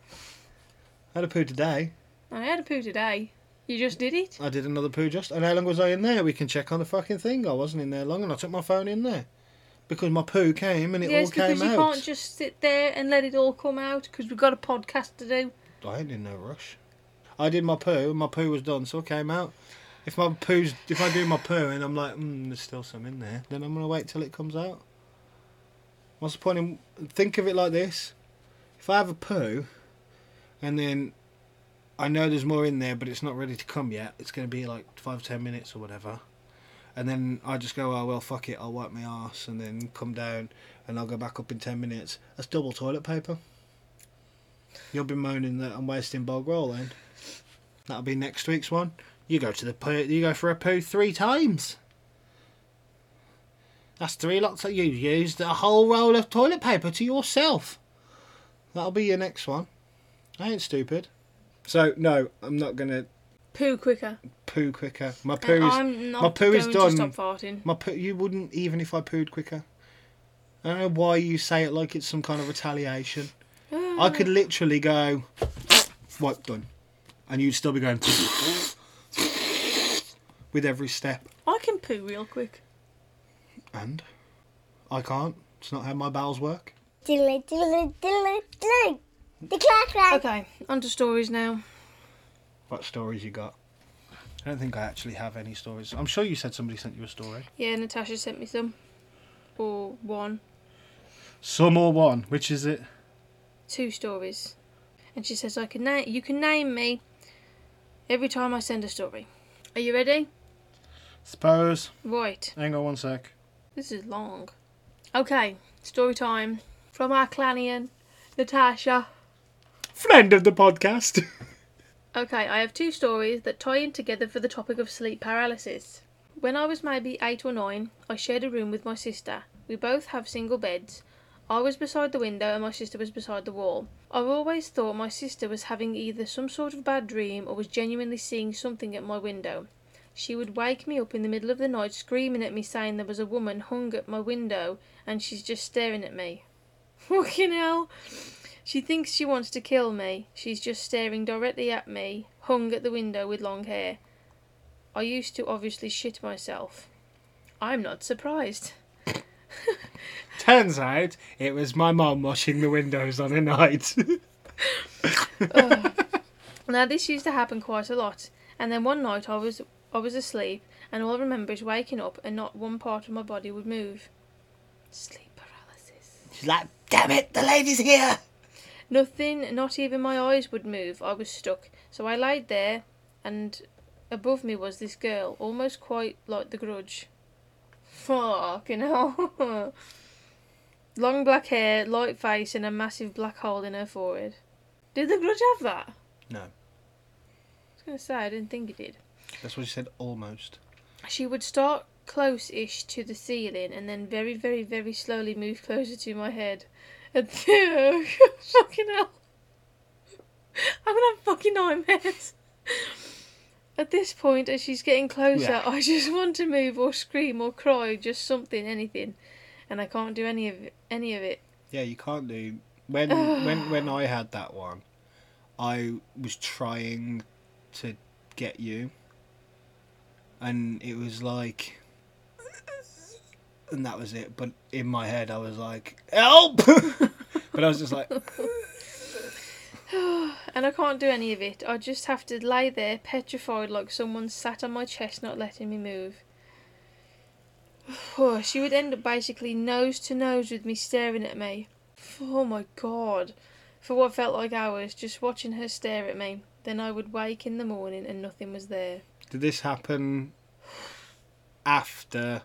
Speaker 1: I had a poo today.
Speaker 2: I had a poo today. You just did it.
Speaker 1: I did another poo just. And how long was I in there? We can check on the fucking thing. I wasn't in there long and I took my phone in there. Because my poo came and it
Speaker 2: yes,
Speaker 1: all came out.
Speaker 2: Yes, because you can't just sit there and let it all come out because we've got a podcast to do.
Speaker 1: I ain't in no rush. I did my poo and my poo was done, so it came out. If my poo's, if I do my poo and I'm like, mm, there's still some in there, then I'm gonna wait till it comes out. What's the point in? Think of it like this: if I have a poo, and then I know there's more in there, but it's not ready to come yet. It's gonna be like five ten minutes or whatever, and then I just go, oh well, fuck it, I'll wipe my ass and then come down, and I'll go back up in ten minutes. That's double toilet paper. You'll be moaning that I'm wasting bog roll then. That'll be next week's one. You go to the poo, you go for a poo three times. That's three lots that you used a whole roll of toilet paper to yourself. That'll be your next one. I ain't stupid. So no, I'm not gonna
Speaker 2: Poo quicker.
Speaker 1: poo quicker. My
Speaker 2: And
Speaker 1: poo is
Speaker 2: I'm not
Speaker 1: my poo is
Speaker 2: going
Speaker 1: done.
Speaker 2: to stop farting.
Speaker 1: my poo. You wouldn't even if I pooed quicker. I don't know why you say it like it's some kind of retaliation. I could ah. literally go, wipe done, and you'd still be going with every step.
Speaker 2: I can poo real quick.
Speaker 1: And I can't. It's not how my bowels work.
Speaker 3: Diddly diddly diddly diddly. The clack clack.
Speaker 2: Okay, on to stories now.
Speaker 1: What stories you got? I don't think I actually have any stories. I'm sure you said somebody sent you a story.
Speaker 2: Yeah, Natasha sent me some. Or one.
Speaker 1: Some or one. Which is it?
Speaker 2: Two stories. And she says I can name you can name me every time I send a story. Are you ready?
Speaker 1: Suppose.
Speaker 2: Right.
Speaker 1: Hang on one sec.
Speaker 2: This is long. Okay, story time. From our clanian, Natasha.
Speaker 1: Friend of the podcast. *laughs*
Speaker 2: Okay, I have two stories that tie in together for the topic of sleep paralysis. When I was maybe eight or nine, I shared a room with my sister. We both have single beds. I was beside the window and my sister was beside the wall. I've always thought my sister was having either some sort of bad dream or was genuinely seeing something at my window. She would wake me up in the middle of the night screaming at me saying there was a woman hung at my window and she's just staring at me. *laughs* Fucking hell. She thinks she wants to kill me. She's just staring directly at me, hung at the window with long hair. I used to obviously shit myself. I'm not surprised. *laughs*
Speaker 1: Turns out it was my mum washing the windows on a night. *laughs* *laughs* Oh.
Speaker 2: Now this used to happen quite a lot, and then one night I was I was asleep, and all I remember is waking up and not one part of my body would move. Sleep paralysis.
Speaker 1: She's like, damn it, the lady's here.
Speaker 2: Nothing, not even my eyes would move. I was stuck. So I laid there, and above me was this girl, almost quite like the grudge. Fucking hell. *laughs* Long black hair, light face, and a massive black hole in her forehead. Did the grudge have that?
Speaker 1: No.
Speaker 2: I was going to say, I didn't think it did.
Speaker 1: That's what she said, almost.
Speaker 2: She would start close ish to the ceiling and then very, very, very slowly move *laughs* closer to my head And *laughs* fucking hell. *laughs* I'm gonna have fucking nightmares. At this point, as she's getting closer,
Speaker 1: Yeah.
Speaker 2: I just want to move or scream or cry, just something, anything, and I can't do any of it. Any of it.
Speaker 1: Yeah, you can't do when *sighs* when when I had that one, I was trying to get you, and it was like, and that was it. But in my head, I was like, help! *laughs* but I was just like, *sighs*
Speaker 2: And I can't do any of it. I just have to lie there petrified like someone sat on my chest not letting me move. *sighs* Oh, she would end up basically nose to nose with me staring at me. Oh my god. For what felt like hours, just watching her stare at me. Then I would wake in the morning and nothing was there.
Speaker 1: did this happen after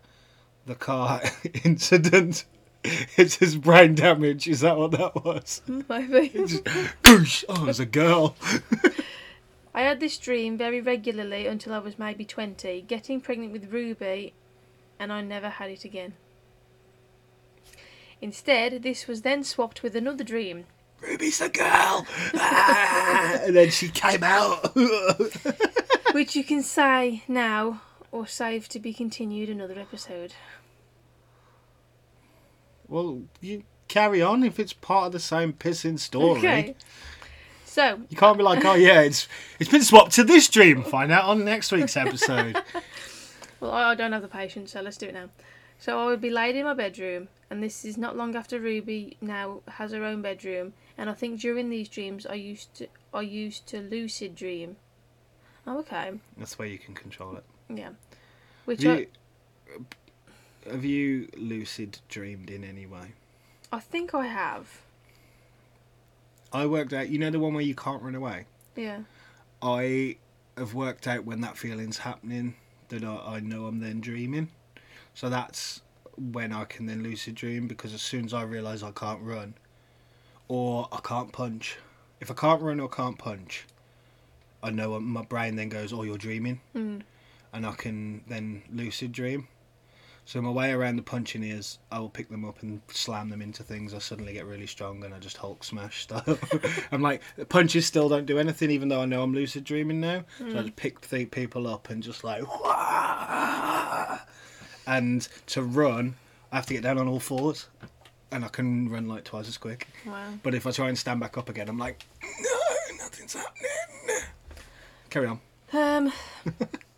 Speaker 1: the car *laughs* incident? It's his brain damage. Is that what that was? *laughs*
Speaker 2: Maybe.
Speaker 1: Just, Goosh! Oh, it was a girl. *laughs*
Speaker 2: I had this dream very regularly until I was maybe 20, getting pregnant with Ruby, and I never had it again. Instead, this was then swapped with another dream.
Speaker 1: Ruby's a girl. Ah, and then she came out.
Speaker 2: which you can say now or save to be continued another episode.
Speaker 1: Well, you carry on if it's part of the same pissing story.
Speaker 2: Okay. So,
Speaker 1: You can't be like, oh yeah, it's it's been swapped to this dream. Find out on next week's episode. *laughs*
Speaker 2: well, I don't have the patience, so let's do it now. So, I would be laid in my bedroom, and this is not long after Ruby now has her own bedroom. And I think during these dreams, I used to I used to lucid dream. Oh, okay,
Speaker 1: That's where you can control it.
Speaker 2: yeah. Which
Speaker 1: Have
Speaker 2: I,
Speaker 1: you, have you lucid dreamed in any way?
Speaker 2: I think I have.
Speaker 1: I worked out. You know the one where you can't run away.
Speaker 2: Yeah.
Speaker 1: I have worked out when that feeling's happening that I, I know I'm then dreaming. So that's when I can then lucid dream because as soon as I realise I can't run or I can't punch, if I can't run or can't punch, I know my brain then goes, "Oh, you're dreaming,"
Speaker 2: Mm.
Speaker 1: and I can then lucid dream. So my way around the punching is I will pick them up and slam them into things. I suddenly get really strong and I just Hulk smash stuff. *laughs* I'm like punches still don't do anything, even though I know I'm lucid dreaming now. So I just pick the people up and just like, "Wah!" and to run, I have to get down on all fours, and I can run like twice as quick.
Speaker 2: Wow.
Speaker 1: But if I try and stand back up again, I'm like, no, nothing's happening. Carry on.
Speaker 2: Um, *laughs*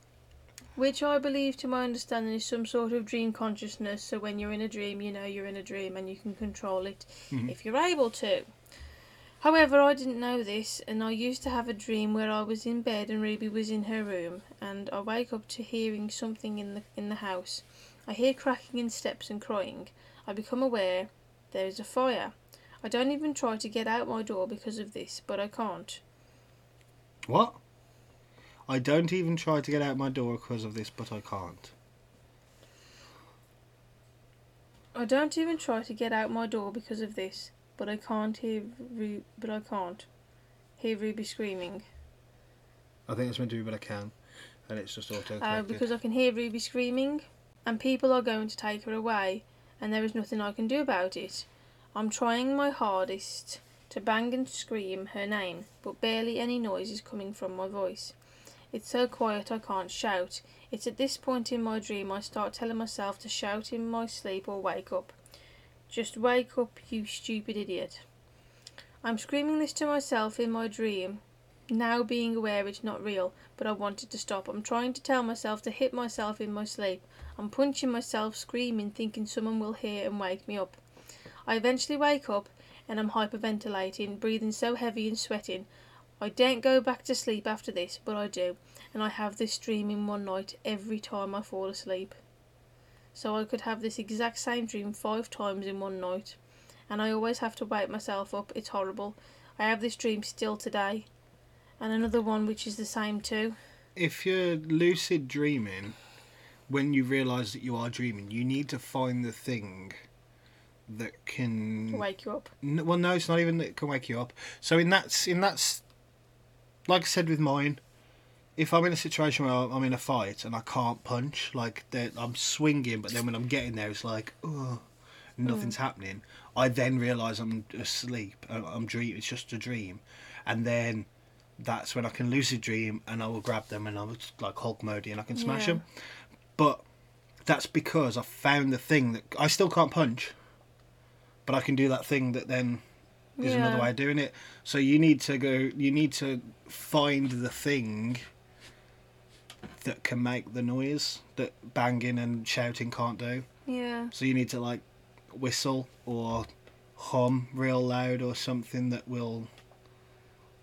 Speaker 2: which I believe, to my understanding, is some sort of dream consciousness. So when you're in a dream, you know you're in a dream and you can control it
Speaker 1: Mhm.
Speaker 2: if you're able to. However, I didn't know this, and I used to have a dream where I was in bed and Ruby was in her room, and I wake up to hearing something in the in the house. I hear cracking in steps and crying. I become aware there is a fire. I don't even try to get out my door because of this, but I can't.
Speaker 1: What? I don't even try to get out my door because of this, but I can't.
Speaker 2: I don't even try to get out my door because of this, but I can't hear Ru- but I can't hear Ruby screaming.
Speaker 1: I think it's meant to be, but I can, and it's just auto
Speaker 2: Uh, because I can hear Ruby screaming, and people are going to take her away, and there is nothing I can do about it. I'm trying my hardest to bang and scream her name, but barely any noise is coming from my voice. It's so quiet I can't shout. It's at this point in my dream I start telling myself to shout in my sleep or wake up. Just wake up, you stupid idiot. I'm screaming this to myself in my dream, now being aware it's not real, but I wanted to stop. I'm trying to tell myself to hit myself in my sleep. I'm punching myself, screaming, thinking someone will hear and wake me up. I eventually wake up and I'm hyperventilating, breathing so heavy and sweating. I don't go back to sleep after this, but I do, and I have this dream in one night every time I fall asleep. So I could have this exact same dream five times in one night, and I always have to wake myself up. It's horrible. I have this dream still today, and another one which is the same too.
Speaker 1: If you're lucid dreaming, when you realise that you are dreaming, you need to find the thing that can.
Speaker 2: Wake you up.
Speaker 1: N- well, no, it's not even that it can wake you up. So in that, in that's, like I said with mine, if I'm in a situation where I'm in a fight and I can't punch, like I'm swinging, but then when I'm getting there, it's like, oh, nothing's mm. happening, I then realise I'm asleep. I- I'm dream. It's just a dream, and then that's when I can lucid dream and I will grab them and I'll like Hulk mode and I can smash
Speaker 2: Yeah.
Speaker 1: them. But that's because I found the thing that I still can't punch, but I can do that thing that then is another way of doing it. So you need to go. You need to find the thing that can make the noise that banging and shouting can't do.
Speaker 2: Yeah.
Speaker 1: So you need to like whistle or hum real loud or something that will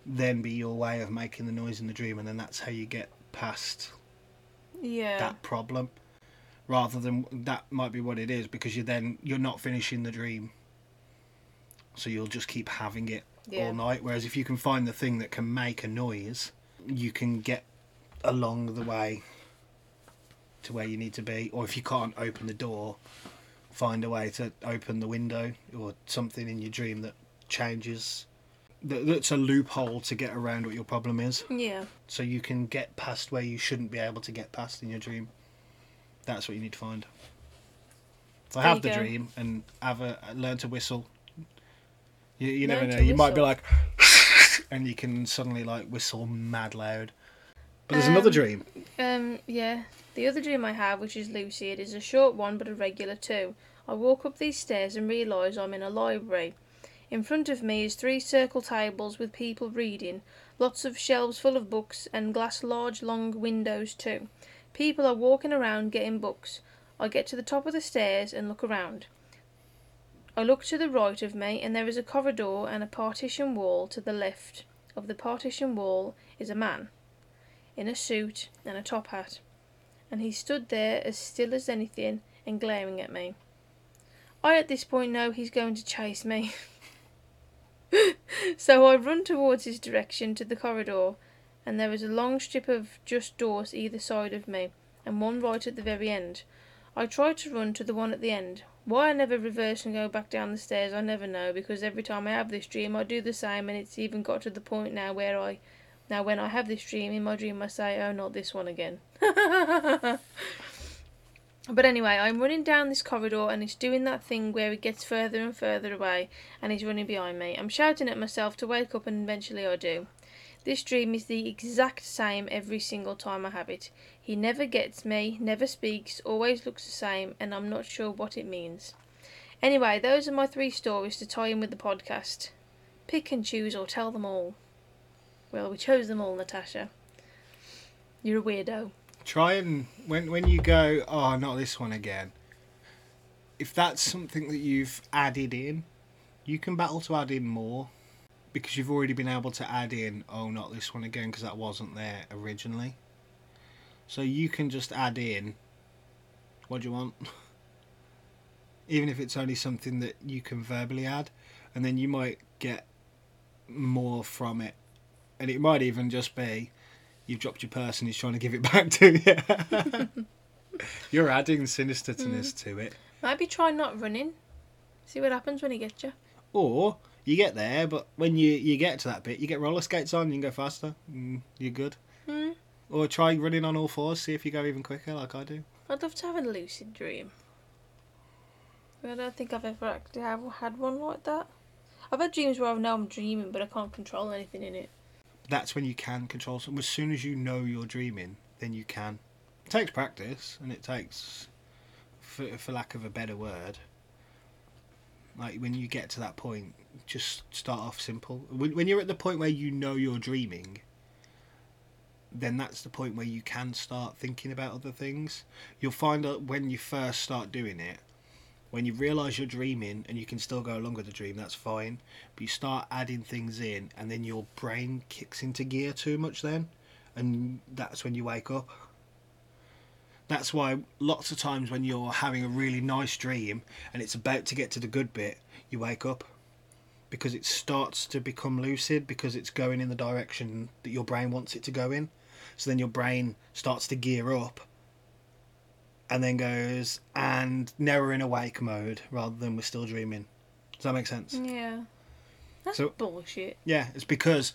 Speaker 1: then be your way of making the noise in the dream, and then that's how you get past
Speaker 2: Yeah.
Speaker 1: that problem. Rather than that might be what it is because you're then you're not finishing the dream, so you'll just keep having it
Speaker 2: Yeah.
Speaker 1: all night. Whereas if you can find the thing that can make a noise, you can get along the way to where you need to be. Or if you can't open the door, find a way to open the window or something in your dream that changes. that- That's a loophole to get around what your problem is,
Speaker 2: Yeah.
Speaker 1: so you can get past where you shouldn't be able to get past in your dream. That's what you need to find. So have the
Speaker 2: go.
Speaker 1: dream and have a learn to whistle. You, you never know. You might be like, *laughs* and you can suddenly like whistle mad loud. But there's another
Speaker 2: Um,
Speaker 1: dream.
Speaker 2: Um, yeah. The other dream I have, which is lucid, is a short one but a regular too. I walk up these stairs and realise I'm in a library. In front of me is three circle tables with people reading, lots of shelves full of books, and glass large long windows too. People are walking around getting books. I get to the top of the stairs and look around. I look to the right of me, and there is a corridor and a partition wall to the left. Of the partition wall is a man in a suit and a top hat, and he stood there as still as anything and glaring at me. I at this point know he's going to chase me. *laughs* so I run towards his direction to the corridor, and there is a long strip of just doors either side of me, and one right at the very end. I try to run to the one at the end. Why I never reverse and go back down the stairs, I never know, because every time I have this dream, I do the same, and it's even got to the point now where I now, when I have this dream, in my dream I say, oh, not this one again. *laughs* but anyway, I'm running down this corridor and it's doing that thing where it gets further and further away and he's running behind me. I'm shouting at myself to wake up and eventually I do. This dream is the exact same every single time I have it. He never gets me, never speaks, always looks the same, and I'm not sure what it means. Anyway, those are my three stories to tie in with the podcast. Pick and choose or tell them all. Well, we chose them all, Natasha. You're a weirdo.
Speaker 1: Try and when when you go, oh, not this one again. If that's something that you've added in, you can battle to add in more because you've already been able to add in, oh, not this one again because that wasn't there originally. So you can just add in what do you want, *laughs* even if it's only something that you can verbally add, and then you might get more from it, and it might even just be you've dropped your purse and he's trying to give it *laughs* back to you. *laughs* You're adding sinistertness mm. to it.
Speaker 2: Maybe try not running. See what happens when he gets you.
Speaker 1: Or you get there, but when you, you get to that bit, you get roller skates on, you can go faster, and you're good.
Speaker 2: Hmm.
Speaker 1: Or try running on all fours, see if you go even quicker, like I do.
Speaker 2: I'd love to have a lucid dream. I don't think I've ever actually have, had one like that. I've had dreams where I know I'm dreaming, but I can't control anything in it.
Speaker 1: That's when you can control something. As soon as you know you're dreaming, then you can. It takes practice, and it takes, for, for lack of a better word, like when you get to that point, just start off simple. When, when you're at the point where you know you're dreaming, then that's the point where you can start thinking about other things. You'll find that when you first start doing it, when you realise you're dreaming and you can still go along with the dream, that's fine. But you start adding things in, and then your brain kicks into gear too much, then, and that's when you wake up. That's why lots of times when you're having a really nice dream and it's about to get to the good bit, you wake up because it starts to become lucid because it's going in the direction that your brain wants it to go in. So then your brain starts to gear up and then goes and now we're in awake mode rather than we're still dreaming. Does that make sense?
Speaker 2: Yeah. That's
Speaker 1: So-
Speaker 2: bullshit.
Speaker 1: Yeah, it's because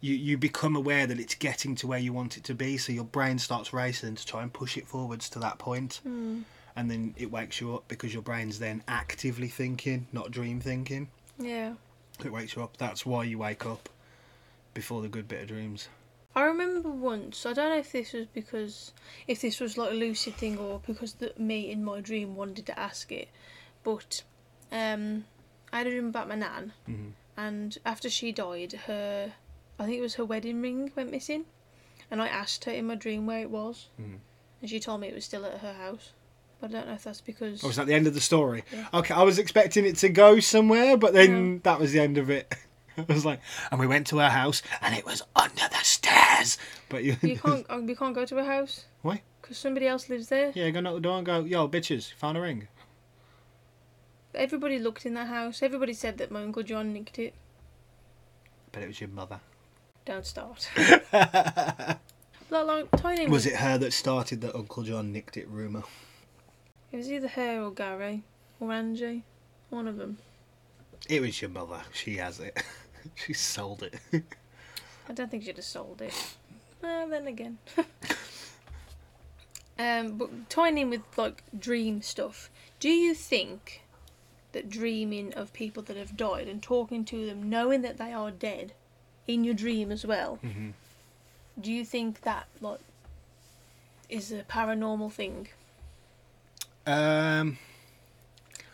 Speaker 1: you, you become aware that it's getting to where you want it to be, so your brain starts racing to try and push it forwards to that point.
Speaker 2: Hmm.
Speaker 1: and then it wakes you up because your brain's then actively thinking, not dream thinking.
Speaker 2: Yeah.
Speaker 1: It wakes you up. That's why you wake up before the good bit of dreams.
Speaker 2: I remember once. I don't know if this was because if this was like a lucid thing or because the, me in my dream wanted to ask it, but um, I had a dream about my nan,
Speaker 1: Mhm.
Speaker 2: and after she died, her I think it was her wedding ring went missing, and I asked her in my dream where it was,
Speaker 1: Mhm.
Speaker 2: and she told me it was still at her house. But I don't know if that's because
Speaker 1: Oh, was that the end of the story?
Speaker 2: Yeah.
Speaker 1: Okay, I was expecting it to go somewhere, but then that was the end of it. *laughs* I was like, and we went to her house, and it was under the stairs. But you,
Speaker 2: you can't *laughs* we can't go to her house.
Speaker 1: Why?
Speaker 2: Because somebody else lives there.
Speaker 1: yeah, go knock the door and go, yo, bitches, found a ring.
Speaker 2: Everybody looked in that house. Everybody said that my uncle John nicked it.
Speaker 1: But it was your mother.
Speaker 2: Don't start. *laughs* Like, like Tiny
Speaker 1: Was it her that started the Uncle John nicked it rumour?
Speaker 2: It was either her or Gary or Angie. One of them.
Speaker 1: It was your mother. She has it. *laughs* she sold it.
Speaker 2: I don't think she'd have sold it. Well, then again. *laughs* um, but tying in with like dream stuff, do you think that dreaming of people that have died and talking to them, knowing that they are dead, in your dream as well,
Speaker 1: Mhm.
Speaker 2: do you think that like is a paranormal thing?
Speaker 1: Um,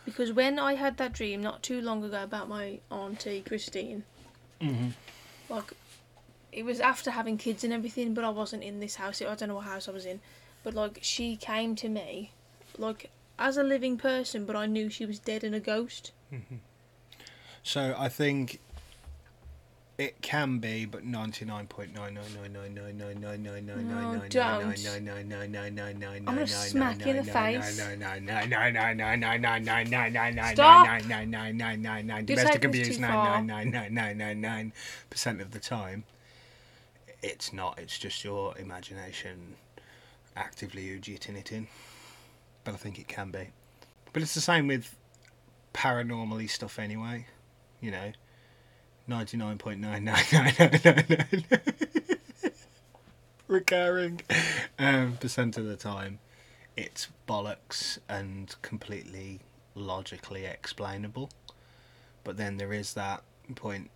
Speaker 2: Because when I had that dream not too long ago about my auntie Christine,
Speaker 1: mhm.
Speaker 2: like it was after having kids and everything, but I wasn't in this house. I don't know what house I was in, but like she came to me, like as a living person, but I knew she was dead and a ghost.
Speaker 1: So I think it can be, but ninety nine point nine nine nine nine nine nine nine nine nine
Speaker 2: No,
Speaker 1: nine nine
Speaker 2: don't.
Speaker 1: nine nine nine nine nine nine
Speaker 2: I'm gonna
Speaker 1: nine
Speaker 2: smack you in the
Speaker 1: nine
Speaker 2: face.
Speaker 1: nine nine nine nine nine nine nine nine nine nine nine nine
Speaker 2: Stop.
Speaker 1: nine nine nine nine nine nine
Speaker 2: You're
Speaker 1: domestic
Speaker 2: taking this
Speaker 1: abuse
Speaker 2: too
Speaker 1: nine
Speaker 2: far.
Speaker 1: nine nine nine nine nine nine percent of the time. It's not. It's just your imagination actively. But I think it can be. But it's the same with paranormally stuff anyway. You know, nine point nine nine nine nine nine nine recurring um, percent of the time, it's bollocks and completely logically explainable. But then there is that point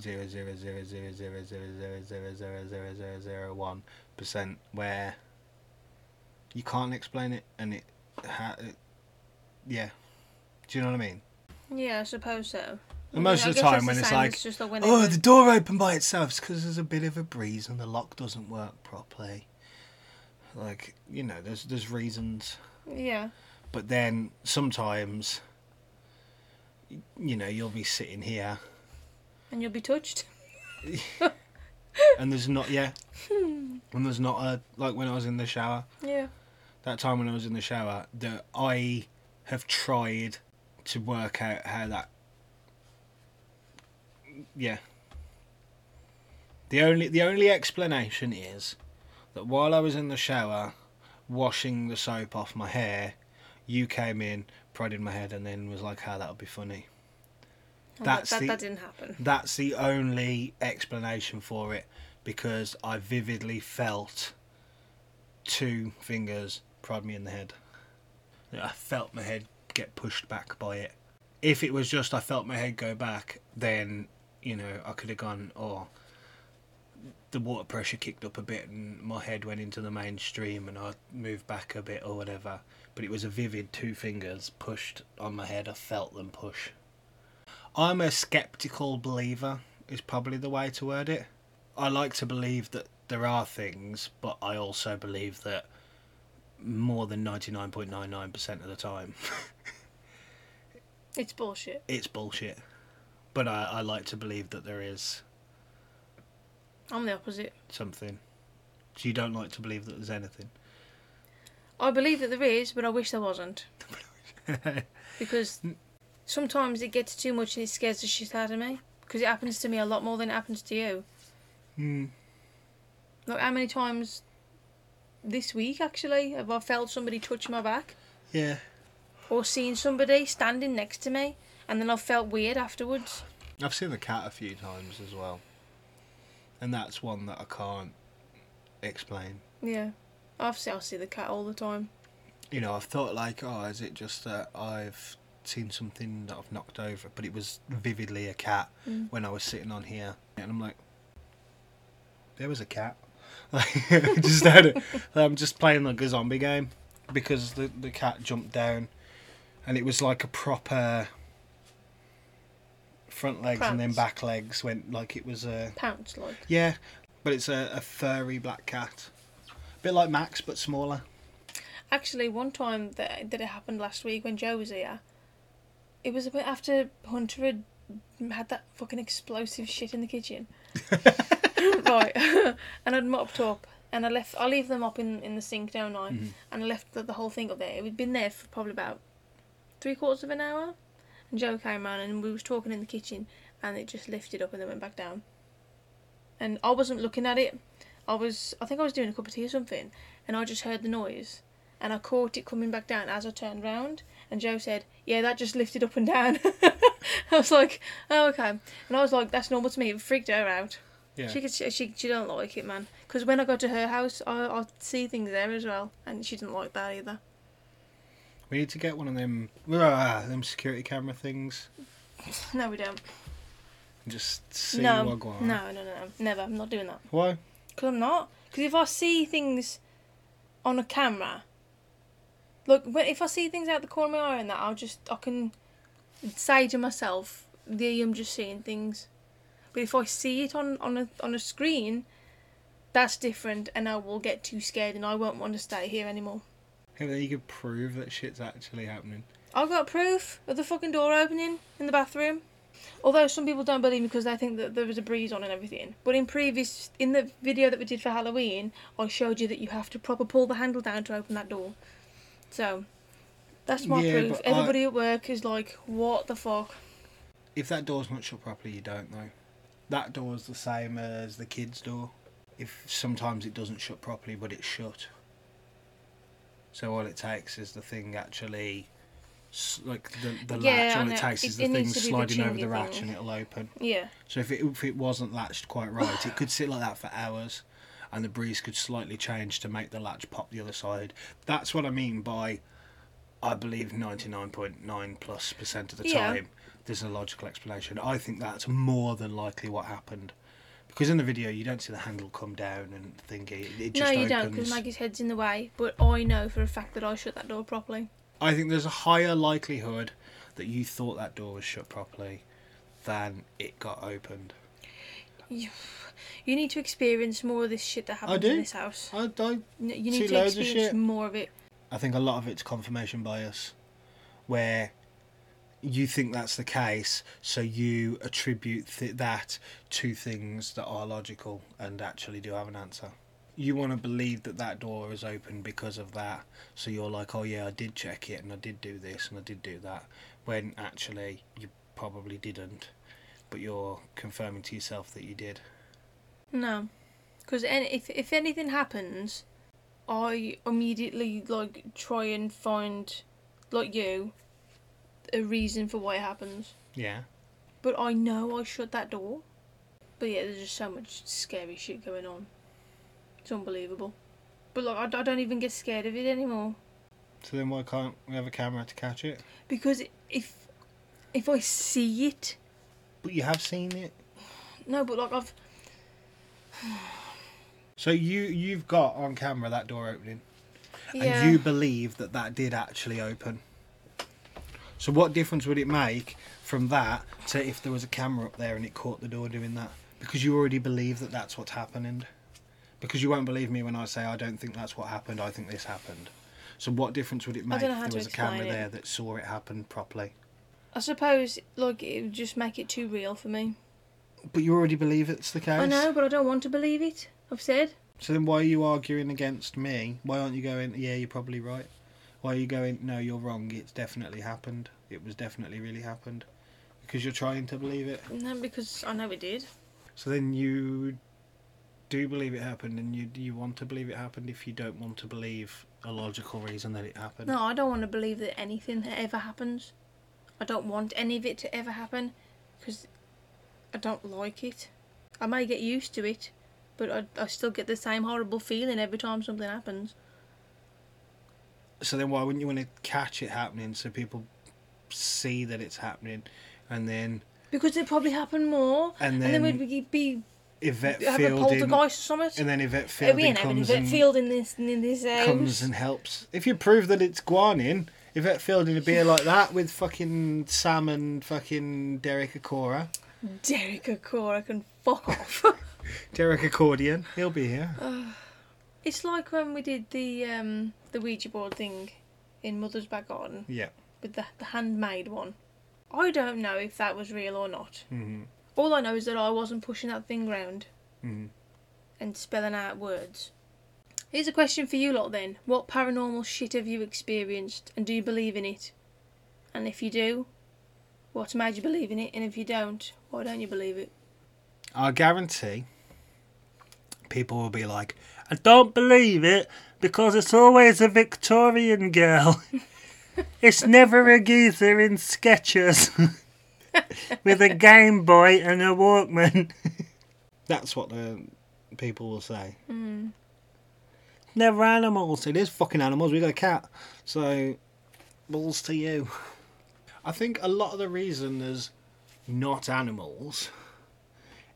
Speaker 1: zero zero zero zero zero zero zero zero zero zero zero zero one percent where you can't explain it and it, ha- it yeah do you know what I mean
Speaker 2: Yeah, I suppose so.
Speaker 1: Most of the time when
Speaker 2: the
Speaker 1: it's like
Speaker 2: when
Speaker 1: oh the door opened by itself it's because there's a bit of a breeze and the lock doesn't work properly. Like you know there's there's reasons.
Speaker 2: Yeah,
Speaker 1: but then sometimes you know you'll be sitting here.
Speaker 2: And you'll be touched. *laughs*
Speaker 1: and there's not yeah. *laughs* And there's not a like when I was in the shower.
Speaker 2: Yeah,
Speaker 1: that time when I was in the shower that I have tried to work out how that yeah the only the only explanation is that while I was in the shower washing the soap off my hair you came in prodded my head and then was like how that would be funny
Speaker 2: Oh,
Speaker 1: That's
Speaker 2: that,
Speaker 1: the-
Speaker 2: that didn't happen.
Speaker 1: that's the only explanation for it because I vividly felt two fingers prod me in the head. I felt my head get pushed back by it. If it was just I felt my head go back, then you know I could have gone, oh, the water pressure kicked up a bit and my head went into the mainstream and I moved back a bit or whatever. But it was a vivid two fingers pushed on my head. I felt them push. I'm a skeptical believer, is probably the way to word it. I like to believe that there are things, but I also believe that more than 99.99% of the time *laughs*
Speaker 2: It's bullshit.
Speaker 1: it's bullshit. But I, I like to believe that there is
Speaker 2: I'm the opposite.
Speaker 1: something. So you don't like to believe that there's anything.
Speaker 2: I believe that there is, but I wish there wasn't. *laughs* because sometimes it gets too much and it scares the shit out of me. Because it happens to me a lot more than it happens to you.
Speaker 1: Hmm.
Speaker 2: Like how many times this week actually have I felt somebody touch my back
Speaker 1: Yeah.
Speaker 2: or seen somebody standing next to me and then I've felt weird afterwards.
Speaker 1: I've seen the cat a few times as well. And that's one that I can't explain.
Speaker 2: Yeah. I've see, I see the cat all the time.
Speaker 1: you know, I've thought like, oh, is it just that I've seen something that I've knocked over? But it was vividly a cat
Speaker 2: Mm.
Speaker 1: when I was sitting on here, and I'm like, there was a cat. I *laughs* just had it. *laughs* I'm just playing like a zombie game because the the cat jumped down, and it was like a proper front legs and then back legs went like it was a
Speaker 2: Pounce like.
Speaker 1: yeah, but it's a, a furry black cat, a bit like Max but smaller.
Speaker 2: Actually, one time that that it happened last week when Joe was here, it was a bit after Hunter had had that fucking explosive shit in the kitchen. *laughs* *laughs* right, *laughs* and I'd mopped up, and I left. I leave them up in in the sink, don't I?
Speaker 1: Mhm.
Speaker 2: And I left the, the whole thing up there. It had been there for probably about three quarters of an hour. Joe came round and we was talking in the kitchen, and it just lifted up and then went back down. And I wasn't looking at it. I was, I think I was doing a cup of tea or something, and I just heard the noise, and I caught it coming back down as I turned round. And Joe said, "Yeah, that just lifted up and down." *laughs* I was like, "Oh, okay," and I was like, "That's normal to me." It freaked her out.
Speaker 1: Yeah.
Speaker 2: She could, she, she, she don't like it, man. Because when I go to her house, I I see things there as well, and she didn't like that either.
Speaker 1: We need to get one of them ah, them security camera things *laughs*
Speaker 2: No, we don't.
Speaker 1: and just see
Speaker 2: no,
Speaker 1: on.
Speaker 2: no, no, no, no, never. I'm not doing that.
Speaker 1: Why?
Speaker 2: Because I'm not. Because if I see things on a camera, look, if I see things out the corner of my eye and that, I'll just, I can say to myself, there I'm just seeing things. But if I see it on, on, a, on a screen, that's different and I will get too scared and I won't want to stay here anymore.
Speaker 1: Hey, then you could prove that shit's actually happening.
Speaker 2: I've got proof of the fucking door opening in the bathroom. Although some people don't believe me because they think that there was a breeze on and everything. But in previous, in the video that we did for Halloween, I showed you that you have to proper pull the handle down to open that door. So, that's my
Speaker 1: Yeah,
Speaker 2: proof.
Speaker 1: but I-
Speaker 2: Everybody at work is like, what the fuck?
Speaker 1: If that door's not shut properly, you don't know. That door's the same as the kid's door. If sometimes it doesn't shut properly, but it's shut. So all it takes is the thing actually, like the the
Speaker 2: Yeah,
Speaker 1: latch. All it takes
Speaker 2: It-
Speaker 1: is the thing
Speaker 2: be the
Speaker 1: sliding over the latch
Speaker 2: thing.
Speaker 1: and it'll open.
Speaker 2: Yeah.
Speaker 1: So if it if it wasn't latched quite right, it could sit like that for hours, and the breeze could slightly change to make the latch pop the other side. That's what I mean by, I believe ninety nine point nine plus percent of the
Speaker 2: Yeah.
Speaker 1: time there's a logical explanation. I think that's more than likely what happened, because in the video you don't see the handle come down and thingy. It, it
Speaker 2: No,
Speaker 1: just
Speaker 2: you
Speaker 1: opens.
Speaker 2: don't because Maggie's head's in the way. But I know for a fact that I shut that door properly.
Speaker 1: I think there's a higher likelihood that you thought that door was shut properly than it got opened.
Speaker 2: You you need to experience more of this shit that happens
Speaker 1: do.
Speaker 2: in this house.
Speaker 1: I,
Speaker 2: N- You need to
Speaker 1: of
Speaker 2: experience
Speaker 1: shit.
Speaker 2: more of it.
Speaker 1: I think a lot of it's confirmation bias, where you think that's the case, so you attribute th- that to things that are logical and actually do have an answer. You want to believe that that door is open because of that, so you're like, oh yeah, I did check it and I did do this and I did do that, when actually you probably didn't, but you're confirming to yourself that you did.
Speaker 2: No, because if if anything happens, I immediately like try and find, like you, a reason for why it happens.
Speaker 1: Yeah.
Speaker 2: But I know I shut that door. But yeah, there's just so much scary shit going on. It's unbelievable. But like, I don't even get scared of it anymore
Speaker 1: So then why can't we have a camera to catch it?
Speaker 2: because if if I see it,
Speaker 1: But you have seen it.
Speaker 2: no, but like I've *sighs*
Speaker 1: So you you've got on camera that door opening,
Speaker 2: yeah.
Speaker 1: and you believe that that did actually open. So what difference would it make from that to if there was a camera up there and it caught the door doing that? Because you already believe that that's what's happening. Because you won't believe me when I say I don't think that's what happened. I think this happened. So what difference would it make if there was a camera
Speaker 2: it.
Speaker 1: there that saw it happen properly?
Speaker 2: I suppose like it would just make it too real for me.
Speaker 1: But you already believe it's the case.
Speaker 2: I know, but I don't want to believe it. I've said.
Speaker 1: So then why are you arguing against me? Why aren't you going, yeah, you're probably right? Why are you going, no, you're wrong, it's definitely happened. It was definitely really happened. Because you're trying to believe it.
Speaker 2: No, because I know it did.
Speaker 1: So then you do believe it happened and you you want to believe it happened if you don't want to believe a logical reason that it happened.
Speaker 2: No, I don't want to believe that anything ever happens. I don't want any of it to ever happen because I don't like it. I may get used to it, but I, I still get the same horrible feeling every time something happens.
Speaker 1: So then why wouldn't you want to catch it happening so people see that it's happening, and then
Speaker 2: Because it probably happen more,
Speaker 1: and
Speaker 2: and
Speaker 1: then,
Speaker 2: then, we'd be,
Speaker 1: Yvette
Speaker 2: have a poltergeist or something.
Speaker 1: and then Yvette
Speaker 2: Oh, we
Speaker 1: Fielding
Speaker 2: ain't having
Speaker 1: comes
Speaker 2: Yvette
Speaker 1: and
Speaker 2: Field in this in this
Speaker 1: comes and helps. If you prove that it's guanin, Yvette Fielding would be like that with fucking Sam and fucking Derek Acorah.
Speaker 2: Derek Acorah can fuck off. *laughs* *laughs*
Speaker 1: Derek Accordion, he'll be here.
Speaker 2: it's like when we did the um the Ouija board thing in Mother's Back Garden
Speaker 1: Yeah.
Speaker 2: With the the handmade one. I don't know if that was real or not.
Speaker 1: hmm
Speaker 2: All I know is that I wasn't pushing that thing round
Speaker 1: hmm
Speaker 2: and spelling out words. Here's a question for you lot then. What paranormal shit have you experienced and do you believe in it? And if you do, what's made you believe in it? And if you don't, why don't you believe it?
Speaker 1: I guarantee people will be like, I don't believe it because it's always a Victorian girl. *laughs* it's never a geezer in Skechers *laughs* with a Game Boy and a Walkman. That's what the people will say.
Speaker 2: Mm.
Speaker 1: Never animals. It is fucking animals. We got a cat. So, balls to you. I think a lot of the reason there's not animals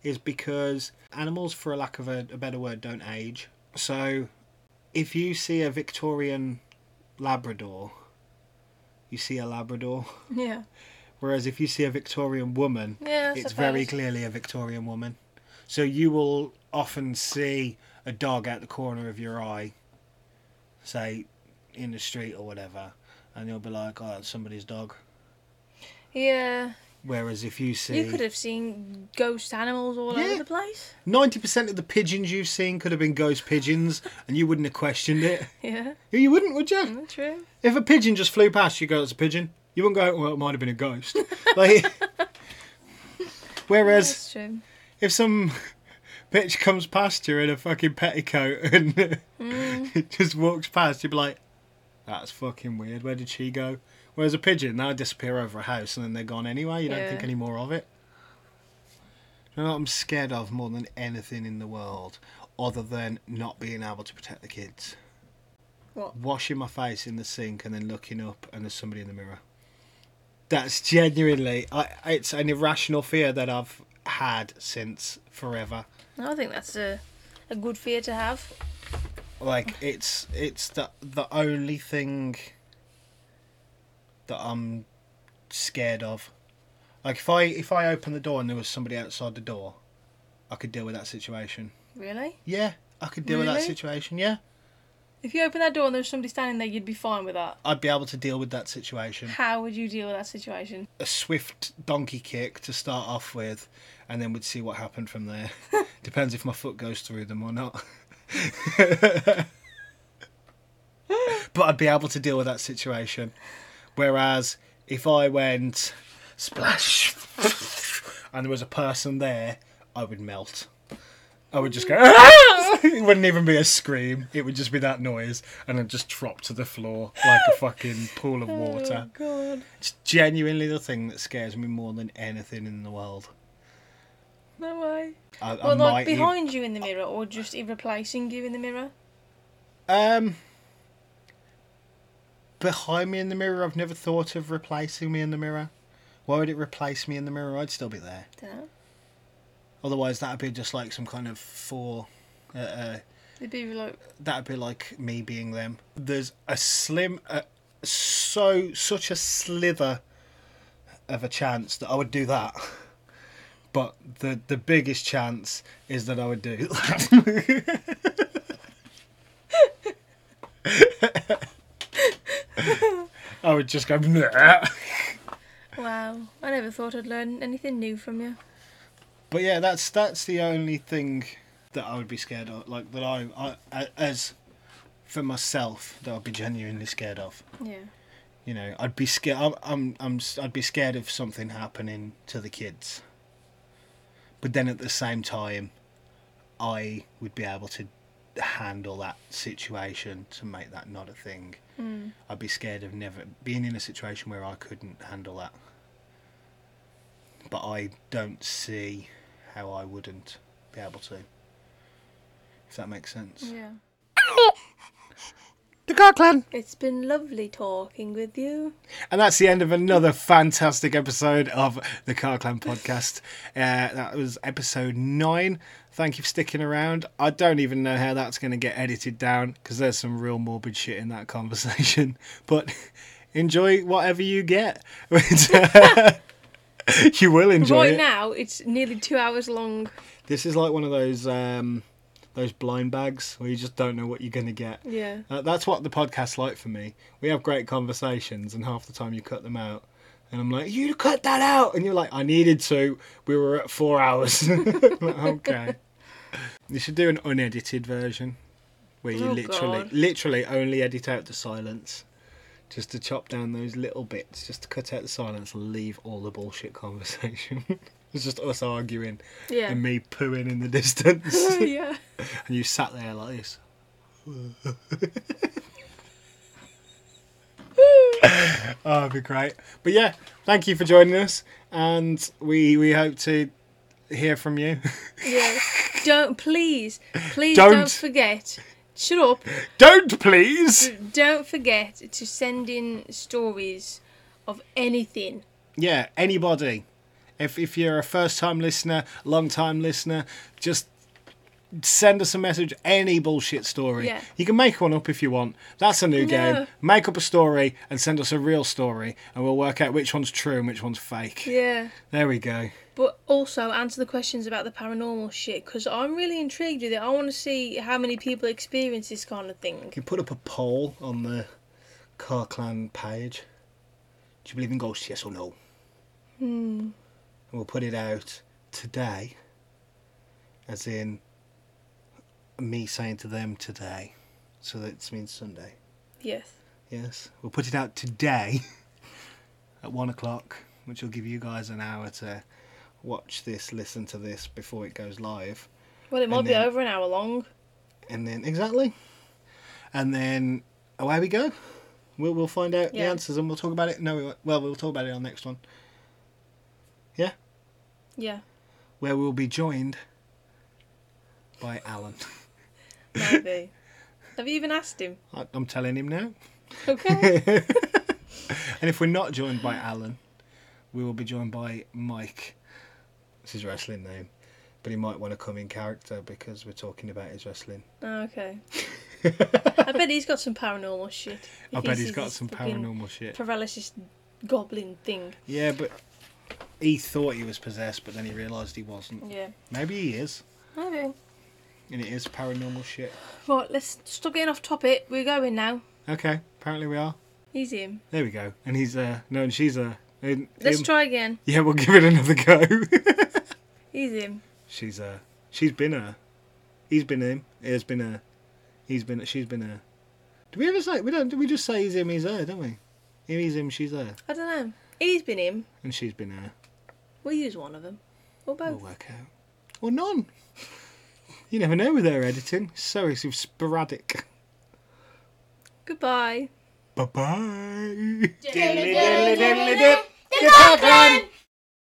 Speaker 1: is because animals, for a lack of a, a better word, don't age. So, if you see a Victorian Labrador, you see a Labrador. *laughs*
Speaker 2: Yeah.
Speaker 1: Whereas if you see a Victorian woman,
Speaker 2: Yeah,
Speaker 1: it's very clearly a Victorian woman. So you will often see a dog out the corner of your eye, say in the street or whatever, and you'll be like, "Oh, it's somebody's dog."
Speaker 2: Yeah.
Speaker 1: Whereas if you see
Speaker 2: You could have seen ghost animals all
Speaker 1: Yeah.
Speaker 2: over the place.
Speaker 1: ninety percent of the pigeons you've seen could have been ghost pigeons, and you wouldn't have questioned it. *laughs*
Speaker 2: Yeah.
Speaker 1: You wouldn't, would you?
Speaker 2: Mm, true.
Speaker 1: If a pigeon just flew past, you go, "It's a pigeon." You wouldn't go, "Well, it might have been a ghost." like, *laughs* whereas
Speaker 2: That's true.
Speaker 1: if some *laughs* bitch comes past you in a fucking petticoat and
Speaker 2: Mm.
Speaker 1: just walks past, you'd be like, that's fucking weird. Where did she go? Whereas a pigeon, they'll disappear over a house and then they're gone anyway. You don't
Speaker 2: Yeah.
Speaker 1: think any more of it. You know what I'm scared of more than anything in the world, other than not being able to protect the kids?
Speaker 2: What?
Speaker 1: Washing my face in the sink and then looking up and there's somebody in the mirror. That's genuinely, I, it's an irrational fear that I've had since forever.
Speaker 2: I think that's a, a good fear to have.
Speaker 1: like it's it's the the only thing that I'm scared of. Like if I if I open the door and there was somebody outside the door, I could deal with that situation.
Speaker 2: Really?
Speaker 1: Yeah, I could deal with that
Speaker 2: Really?
Speaker 1: situation. Yeah,
Speaker 2: If you open that door and there's somebody standing there, you'd be fine with that.
Speaker 1: I'd be able to deal with that situation.
Speaker 2: How would you deal with that situation?
Speaker 1: A swift donkey kick to start off with, and then we'd see what happened from there. *laughs* Depends if my foot goes through them or not. *laughs* but I'd be able to deal with that situation. Whereas if I went splash and there was a person there, I would melt. I would just go. "Ah!" *laughs* It wouldn't even be a scream. It would just be that noise, and I'd just drop to the floor like a fucking pool of *laughs* water.
Speaker 2: Oh, God.
Speaker 1: It's genuinely the thing that scares me more than anything in the world.
Speaker 2: No way.
Speaker 1: I, I
Speaker 2: Well,
Speaker 1: might
Speaker 2: like
Speaker 1: even-
Speaker 2: behind you in the mirror or just replacing you in the mirror?
Speaker 1: Um, behind me in the mirror, I've never thought of replacing me in the mirror. Why would it replace me in the mirror? I'd still be there.
Speaker 2: Dunno.
Speaker 1: Otherwise, that'd be just like some kind of four. Uh, uh,
Speaker 2: It'd be like,
Speaker 1: that'd be like me being them. There's a slim, uh, so such a slither of a chance that I would do that. *laughs* But the the biggest chance is that I would do that. *laughs* *laughs* I would just go. "Nah."
Speaker 2: wow, I never thought I'd learn anything new from you.
Speaker 1: But yeah, that's that's the only thing that I would be scared of. Like that I, I, as for myself that I'd be genuinely scared of.
Speaker 2: Yeah.
Speaker 1: You know, I'd be scared. I'm, I'm, I'm, s- I'd be scared of something happening to the kids. But then at the same time, I would be able to handle that situation to make that not a thing.
Speaker 2: Mm.
Speaker 1: I'd be scared of never being in a situation where I couldn't handle that. But I don't see how I wouldn't be able to. If that makes sense.
Speaker 2: Yeah.
Speaker 1: The Car Clan.
Speaker 2: It's been lovely talking with you.
Speaker 1: And that's the end of another fantastic episode of the Car Clan podcast. *laughs* Uh, that was episode nine. Thank you for sticking around. I don't even know how that's going to get edited down because there's some real morbid shit in that *laughs* conversation. But enjoy whatever you get. *laughs* you will enjoy
Speaker 2: right
Speaker 1: it.
Speaker 2: now, it's nearly two hours long.
Speaker 1: This is like one of those um, those blind bags where you just don't know what you're going to get.
Speaker 2: Yeah.
Speaker 1: Uh, that's what the podcast's like for me. We have great conversations, and half the time you cut them out. And I'm like, you cut that out, and you're like, I needed to. We were at four hours. *laughs* Like, okay. You should do an unedited version where you
Speaker 2: Oh,
Speaker 1: literally,
Speaker 2: God.
Speaker 1: literally only edit out the silence, just to chop down those little bits, just to cut out the silence and leave all the bullshit conversation. *laughs* it's just us arguing
Speaker 2: Yeah.
Speaker 1: and me pooing in the *laughs* distance, *laughs*
Speaker 2: yeah.
Speaker 1: and you sat there like this. *laughs* Oh, it'd be great. But yeah, thank you for joining us, and we we hope to hear from you.
Speaker 2: Yeah. Don't please, please
Speaker 1: Don't.
Speaker 2: don't, forget. Shut up.
Speaker 1: Don't please.
Speaker 2: Don't forget to send in stories of anything.
Speaker 1: Yeah, anybody. If if you're a first time listener, long time listener, just send us a message. Any bullshit story.
Speaker 2: Yeah.
Speaker 1: You can make one up if you want. That's a new
Speaker 2: No.
Speaker 1: game. Make up a story and send us a real story, and we'll work out which one's true and which one's fake.
Speaker 2: Yeah.
Speaker 1: There we go.
Speaker 2: But also answer the questions about the paranormal shit because I'm really intrigued with it. I want to see how many people experience this kind of thing.
Speaker 1: You can put up a poll on the Car Clan page. Do you believe in ghosts? Yes or no?
Speaker 2: Hmm.
Speaker 1: And we'll put it out today, as in me saying to them today. So that means Sunday.
Speaker 2: Yes.
Speaker 1: Yes. We'll put it out today *laughs* at one o'clock, which will give you guys an hour to watch this, listen to this before it goes live.
Speaker 2: Well, it might
Speaker 1: And
Speaker 2: be
Speaker 1: then-
Speaker 2: over an hour long.
Speaker 1: and then exactly, and then away we go. We'll we'll find out the answers and we'll talk about it. No, we won't. well we'll talk about it on the next one. Yeah,
Speaker 2: Yeah.
Speaker 1: where we'll be joined by Alan.
Speaker 2: Maybe. *laughs* Have you even asked him?
Speaker 1: I, I'm telling him now.
Speaker 2: Okay. *laughs*
Speaker 1: And if we're not joined by Alan, we will be joined by Mike. It's his wrestling name, but he might want to come in character because we're talking about his wrestling.
Speaker 2: Oh, okay. *laughs* I bet he's got some paranormal shit.
Speaker 1: I bet
Speaker 2: he's
Speaker 1: he's got some paranormal shit.
Speaker 2: Paralysis goblin thing.
Speaker 1: Yeah, but he thought he was possessed, but then he realised he wasn't.
Speaker 2: Yeah.
Speaker 1: Maybe he is,
Speaker 2: Maybe.
Speaker 1: and it is paranormal shit.
Speaker 2: Right, let's stop getting off topic. We're going now.
Speaker 1: Okay, apparently we are.
Speaker 2: He's him.
Speaker 1: There we go. And he's uh no, and she's uh. in-
Speaker 2: Let's
Speaker 1: him.
Speaker 2: try again.
Speaker 1: Yeah, we'll give it another go. *laughs*
Speaker 2: He's him.
Speaker 1: she's uh, she's been a. He's been him. It has been a. He's been. She's been a. Do we ever say we don't? Do we just say he's him? He's her, don't we? Him, he's him. She's her,
Speaker 2: I don't know. He's been him.
Speaker 1: and she's been her.
Speaker 2: We'll use one of them. Or
Speaker 1: We'll
Speaker 2: both.
Speaker 1: work out. Or none. You never know with their editing. So it's sporadic.
Speaker 2: Goodbye.
Speaker 1: Bye bye.
Speaker 3: The Car Clan.